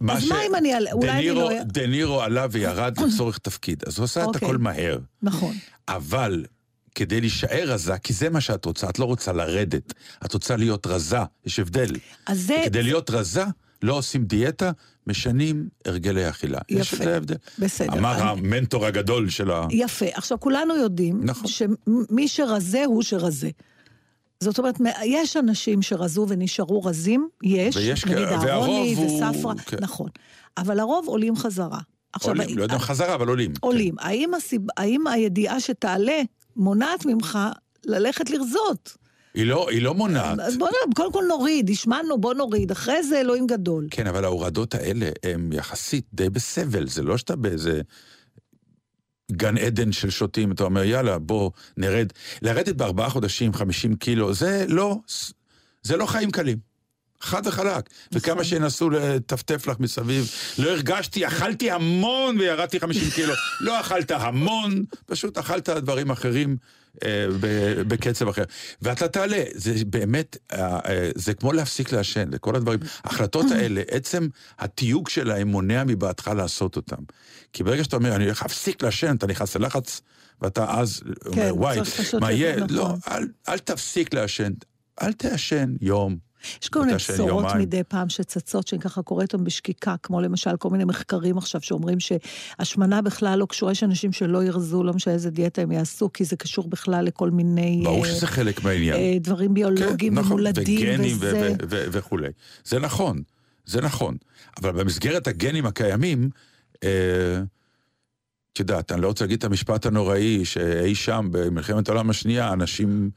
מה אז ש- מה אם אני אעלה? אולי אני לא... דנירו עלה וירד לצורך תפקיד, אז הוא עשה את אוקיי. הכל מהר. נכון. אבל כדי להישאר רזה, כי זה מה שאת רוצה, את לא רוצה לרדת, את רוצה להיות רזה, יש הבדל. אז זה... כדי להיות רזה, לא עושים דיאטה, משנים הרגלי אכילה. יש יפה. זה הבדל. בסדר. אמר אני- המנטור הגדול של ה... יפה. עכשיו, כולנו יודעים נכון. שמי שרזה הוא שרזה. זאת אומרת, יש אנשים שרזו ונשארו רזים, יש, ויש נגיד אהרוני הוא- וספרא, כן. נכון. אבל הרוב עולים חזרה. עכשיו, עולים, לא יודע אם חזרה, אבל עולים. עולים. האם, הסיב... האם הידיעה שתעלה מונעת ממך ללכת לרזות? היא לא, היא לא מונעת. אז בוא נ- קודם כל נוריד, השמענו, בוא נוריד, אחרי זה אלוהים גדול. כן, אבל ההורדות האלה הן יחסית די בסבל, זה לא שאתה באיזה גן עדן של שוטים, אתה אומר, יאללה, בוא נרד. לרדת בארבעה חודשים, 50 קילו, זה לא, זה לא חיים קלים. חד וחלק. וכמה שינסו לטפטף לך מסביב, לא הרגשתי, אכלתי המון וירדתי 50 קילו. לא אכלת המון, פשוט אכלת דברים אחרים אה, בקצב אחר. ואתה תעלה, זה באמת, אה, אה, זה כמו להפסיק לעשן, זה כל הדברים. ההחלטות האלה, עצם התיוג שלהם מונע מבעדך לעשות אותם. כי ברגע שאתה אומר, אני הולך להפסיק לעשן, אתה נכנס ללחץ, ואתה אז אומר, וואי, מה יהיה? נכון. לא, אל, אל תפסיק לעשן, אל תעשן יום. יש כל מיני בשורות. מדי פעם שצצות, שאני ככה קוראת אותן בשקיקה, כמו למשל כל מיני מחקרים עכשיו שאומרים שהשמנה בכלל לא קשורה, יש אנשים שלא ירזו, לא משנה איזה דיאטה הם יעשו, כי זה קשור בכלל לכל מיני... ברור אה, שזה חלק מהעניין. אה, דברים ביולוגיים כן, נכון, ומולדים, וגנים וזה... וכולי. זה נכון, זה נכון. אבל במסגרת הגנים הקיימים, אה, את יודעת, אני לא רוצה להגיד את המשפט הנוראי שאי שם במלחמת העולם השנייה, אנשים,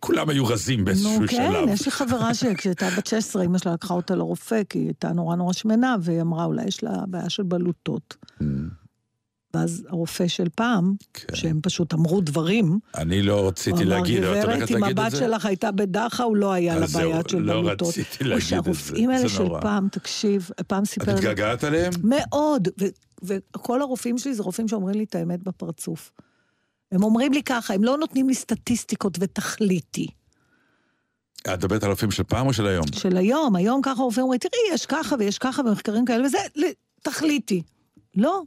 כולם היו רזים באיזשהו נו, כן, שלב. יש לי חברה שכשהייתה בת 16, אמא שלה לקחה אותה לרופא, כי היא הייתה נורא נורא שמנה, והיא אמרה, אולי יש לה בעיה של בלוטות. Mm. ואז הרופא של פעם, שהם פשוט אמרו דברים, אני לא רציתי אמר, להגיד, אבל את גברת, הולכת אם להגיד את הבת זה? שלך הייתה בדחה, הוא לא היה לה אז בעיה של לא בלוטות. רציתי או להגיד את זה, שהרופאים האלה זה של נורא. פעם, תקשיב, פעם את סיפר לי... התגעגעת אליהם? מאוד, וכל הרופאים שלי זה רופאים שאומרים לי את האמת בפרצוף. הם אומרים לי ככה, הם לא נותנים לי סטטיסטיקות ותכליתי. את מדברת על הרופאים של פעם או של היום? של היום, היום ככה רופאים אומרים, תראי, יש ככה ויש ככה ומחקרים כאלה וזה, תכליתי. לא,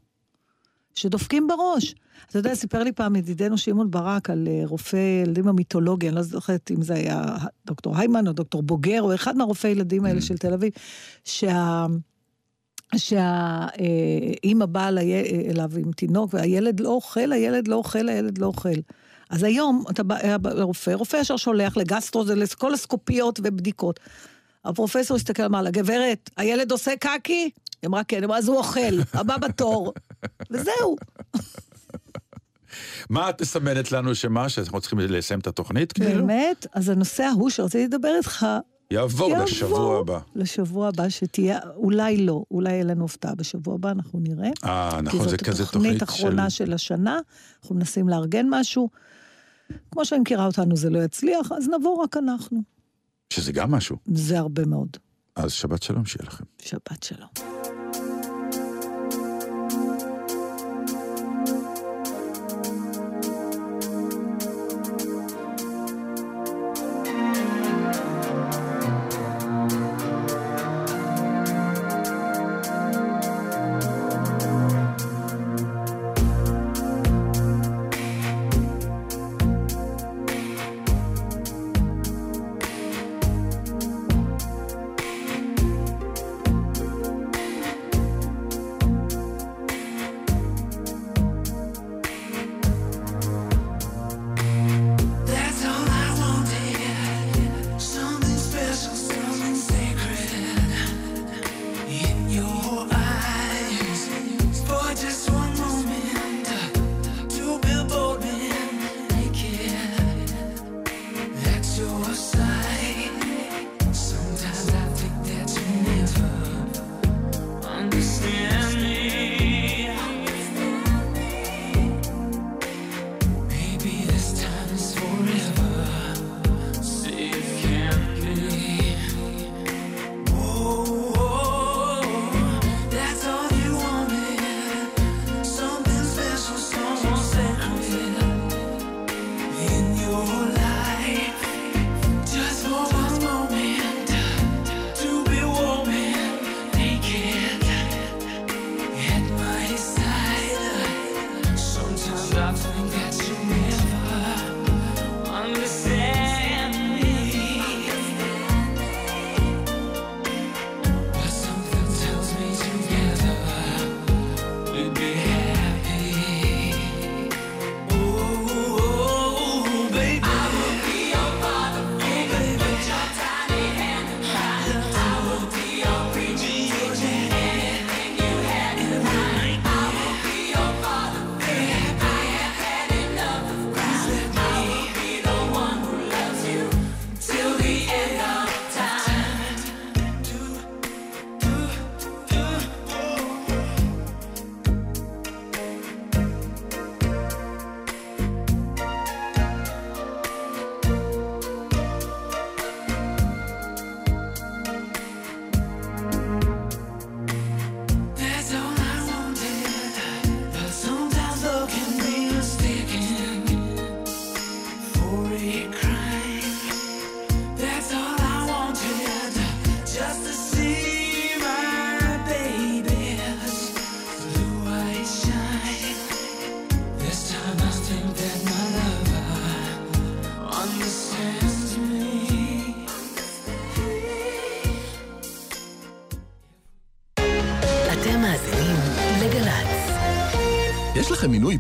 שדופקים בראש. אתה יודע, סיפר לי פעם ידידנו שמעון ברק על אה, רופא ילדים המיתולוגי, אני לא זוכרת אם זה היה דוקטור היימן או דוקטור בוגר, או אחד מהרופאי ילדים האלה של תל אביב, שה... שהאימא באה לי- אליו עם תינוק, והילד לא אוכל, הילד לא אוכל, הילד לא אוכל. אז היום אתה בא לרופא, רופא ישר שולח לגסטרו, זה לקולוסקופיות ובדיקות. הפרופסור הסתכל, אמר לה, גברת, הילד עושה קקי? היא אמרה, כן, אז הוא אוכל, הבא בתור. וזהו. מה את מסמנת לנו שמה, שאנחנו צריכים לסיים את התוכנית? כאילו? באמת? אז הנושא ההוא שרציתי לדבר איתך, יעבור יעבור. לשבוע הבא. לשבוע הבא שתהיה, אולי לא, אולי יהיה לנו הפתעה בשבוע הבא, אנחנו נראה. אה, נכון, זה כי כזה זאת התוכנית תוכנית אחרונה של השנה, אנחנו מנסים לארגן משהו. כמו שאני מכירה אותנו, זה לא יצליח, אז נבוא רק אנחנו. שזה גם משהו. זה הרבה מאוד. אז שבת שלום שיהיה לכם. שבת שלום.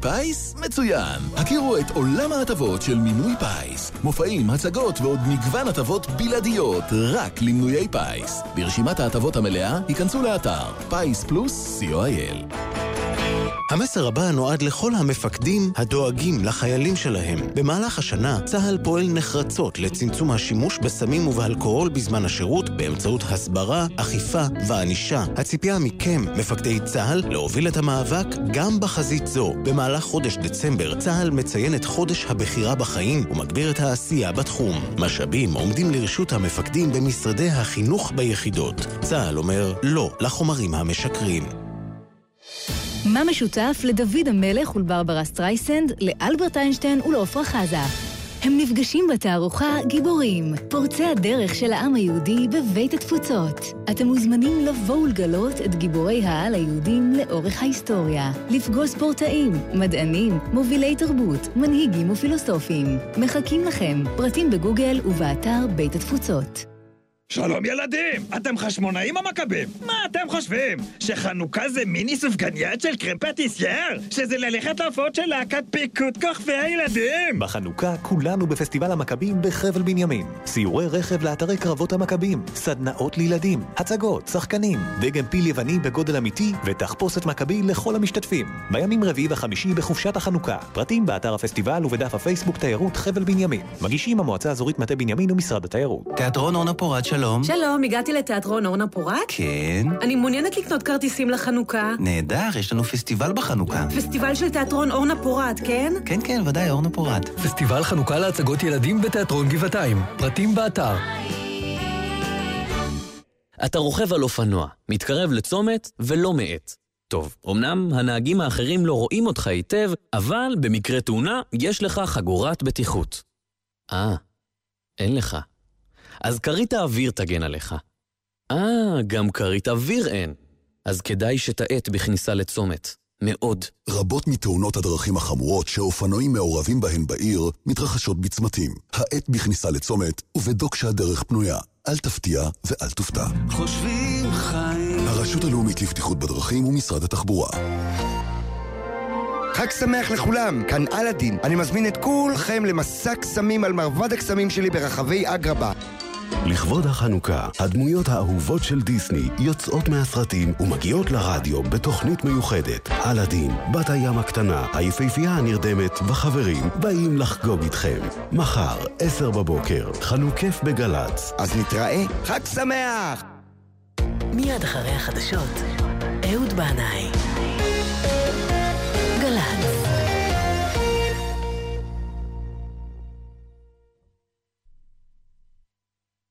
פיס? מצוין. הכירו את עולם ההטבות של מינוי פיס. מופעים, הצגות ועוד מגוון הטבות בלעדיות רק למנויי פיס. לרשימת ההטבות המלאה, היכנסו לאתר פיס פלוס co.il. המסר הבא נועד לכל המפקדים הדואגים לחיילים שלהם. במהלך השנה, צה"ל פועל נחרצות לצמצום השימוש בסמים ובאלכוהול בזמן השירות באמצעות הסברה, אכיפה וענישה. הציפייה מכם, מפקדי צה"ל, להוביל את המאבק גם בחזית זו. במהלך חודש דצמבר, צה"ל מציין את חודש הבחירה בחיים ומגביר את העשייה בתחום. משאבים עומדים לרשות המפקדים במשרדי החינוך ביחידות. צה"ל אומר לא לחומרים המשקרים. מה משותף לדוד המלך ולברברה סטרייסנד, לאלברט איינשטיין ולעפרה חזה? הם נפגשים בתערוכה גיבורים, פורצי הדרך של העם היהודי בבית התפוצות. אתם מוזמנים לבוא ולגלות את גיבורי העל היהודים לאורך ההיסטוריה. לפגוש ספורטאים, מדענים, מובילי תרבות, מנהיגים ופילוסופים. מחכים לכם, פרטים בגוגל ובאתר בית התפוצות. שלום ילדים, אתם חשמונאים או מכבים? מה אתם חושבים? שחנוכה זה מיני סופגניית של קרם פטיסייר? שזה ללכת להופעות של להקת פיקוד כוכבי הילדים? בחנוכה כולנו בפסטיבל המכבים בחבל בנימין. סיורי רכב לאתרי קרבות המכבים, סדנאות לילדים, הצגות, שחקנים, דגם פיל יווני בגודל אמיתי ותחפושת מכבי לכל המשתתפים. בימים רביעי וחמישי בחופשת החנוכה. פרטים באתר הפסטיבל ובדף הפייסבוק תיירות חבל בנימין. מגישים המועצה האזורית מטה בנימין ומשרד התיירות. תיאטרון אורנה פורת שלום. שלום, הגעתי לתיאטרון אורנה פורת? כן. אני מעוניינת לקנות כרטיסים לחנוכה. נהדר, יש לנו פסטיבל בחנוכה. פסטיבל של תיאטרון אורנה פורת, כן? כן, כן, ודאי, אורנה פורת. פסטיבל חנוכה להצגות ילדים בתיאטרון גבעתיים. פרטים באתר. אתה רוכב על אופנוע, מתקרב לצומת ולא מאט. טוב, אמנם הנהגים האחרים לא רואים אותך היטב, אבל במקרה תאונה יש לך חגורת בטיחות. אה, אין לך. אז כרית האוויר תגן עליך. אה, גם כרית אוויר אין. אז כדאי שתאט בכניסה לצומת. מאוד. רבות מתאונות הדרכים החמורות שאופנועים מעורבים בהן בעיר מתרחשות בצמתים. האט בכניסה לצומת ובדוק שהדרך פנויה. אל תפתיע ואל תופתע. חושבים חיים. הרשות הלאומית לבטיחות בדרכים ומשרד התחבורה. חג שמח לכולם, כאן אלאדין. אני מזמין את כולכם למסע קסמים על מרבד הקסמים שלי ברחבי אגרבה. לכבוד החנוכה, הדמויות האהובות של דיסני יוצאות מהסרטים ומגיעות לרדיו בתוכנית מיוחדת. אלאדין, בת הים הקטנה, היפהפייה הנרדמת וחברים באים לחגוג איתכם. מחר, עשר בבוקר, חנוכף בגל"צ. אז נתראה, חג שמח! מיד אחרי החדשות, אהוד בנאי.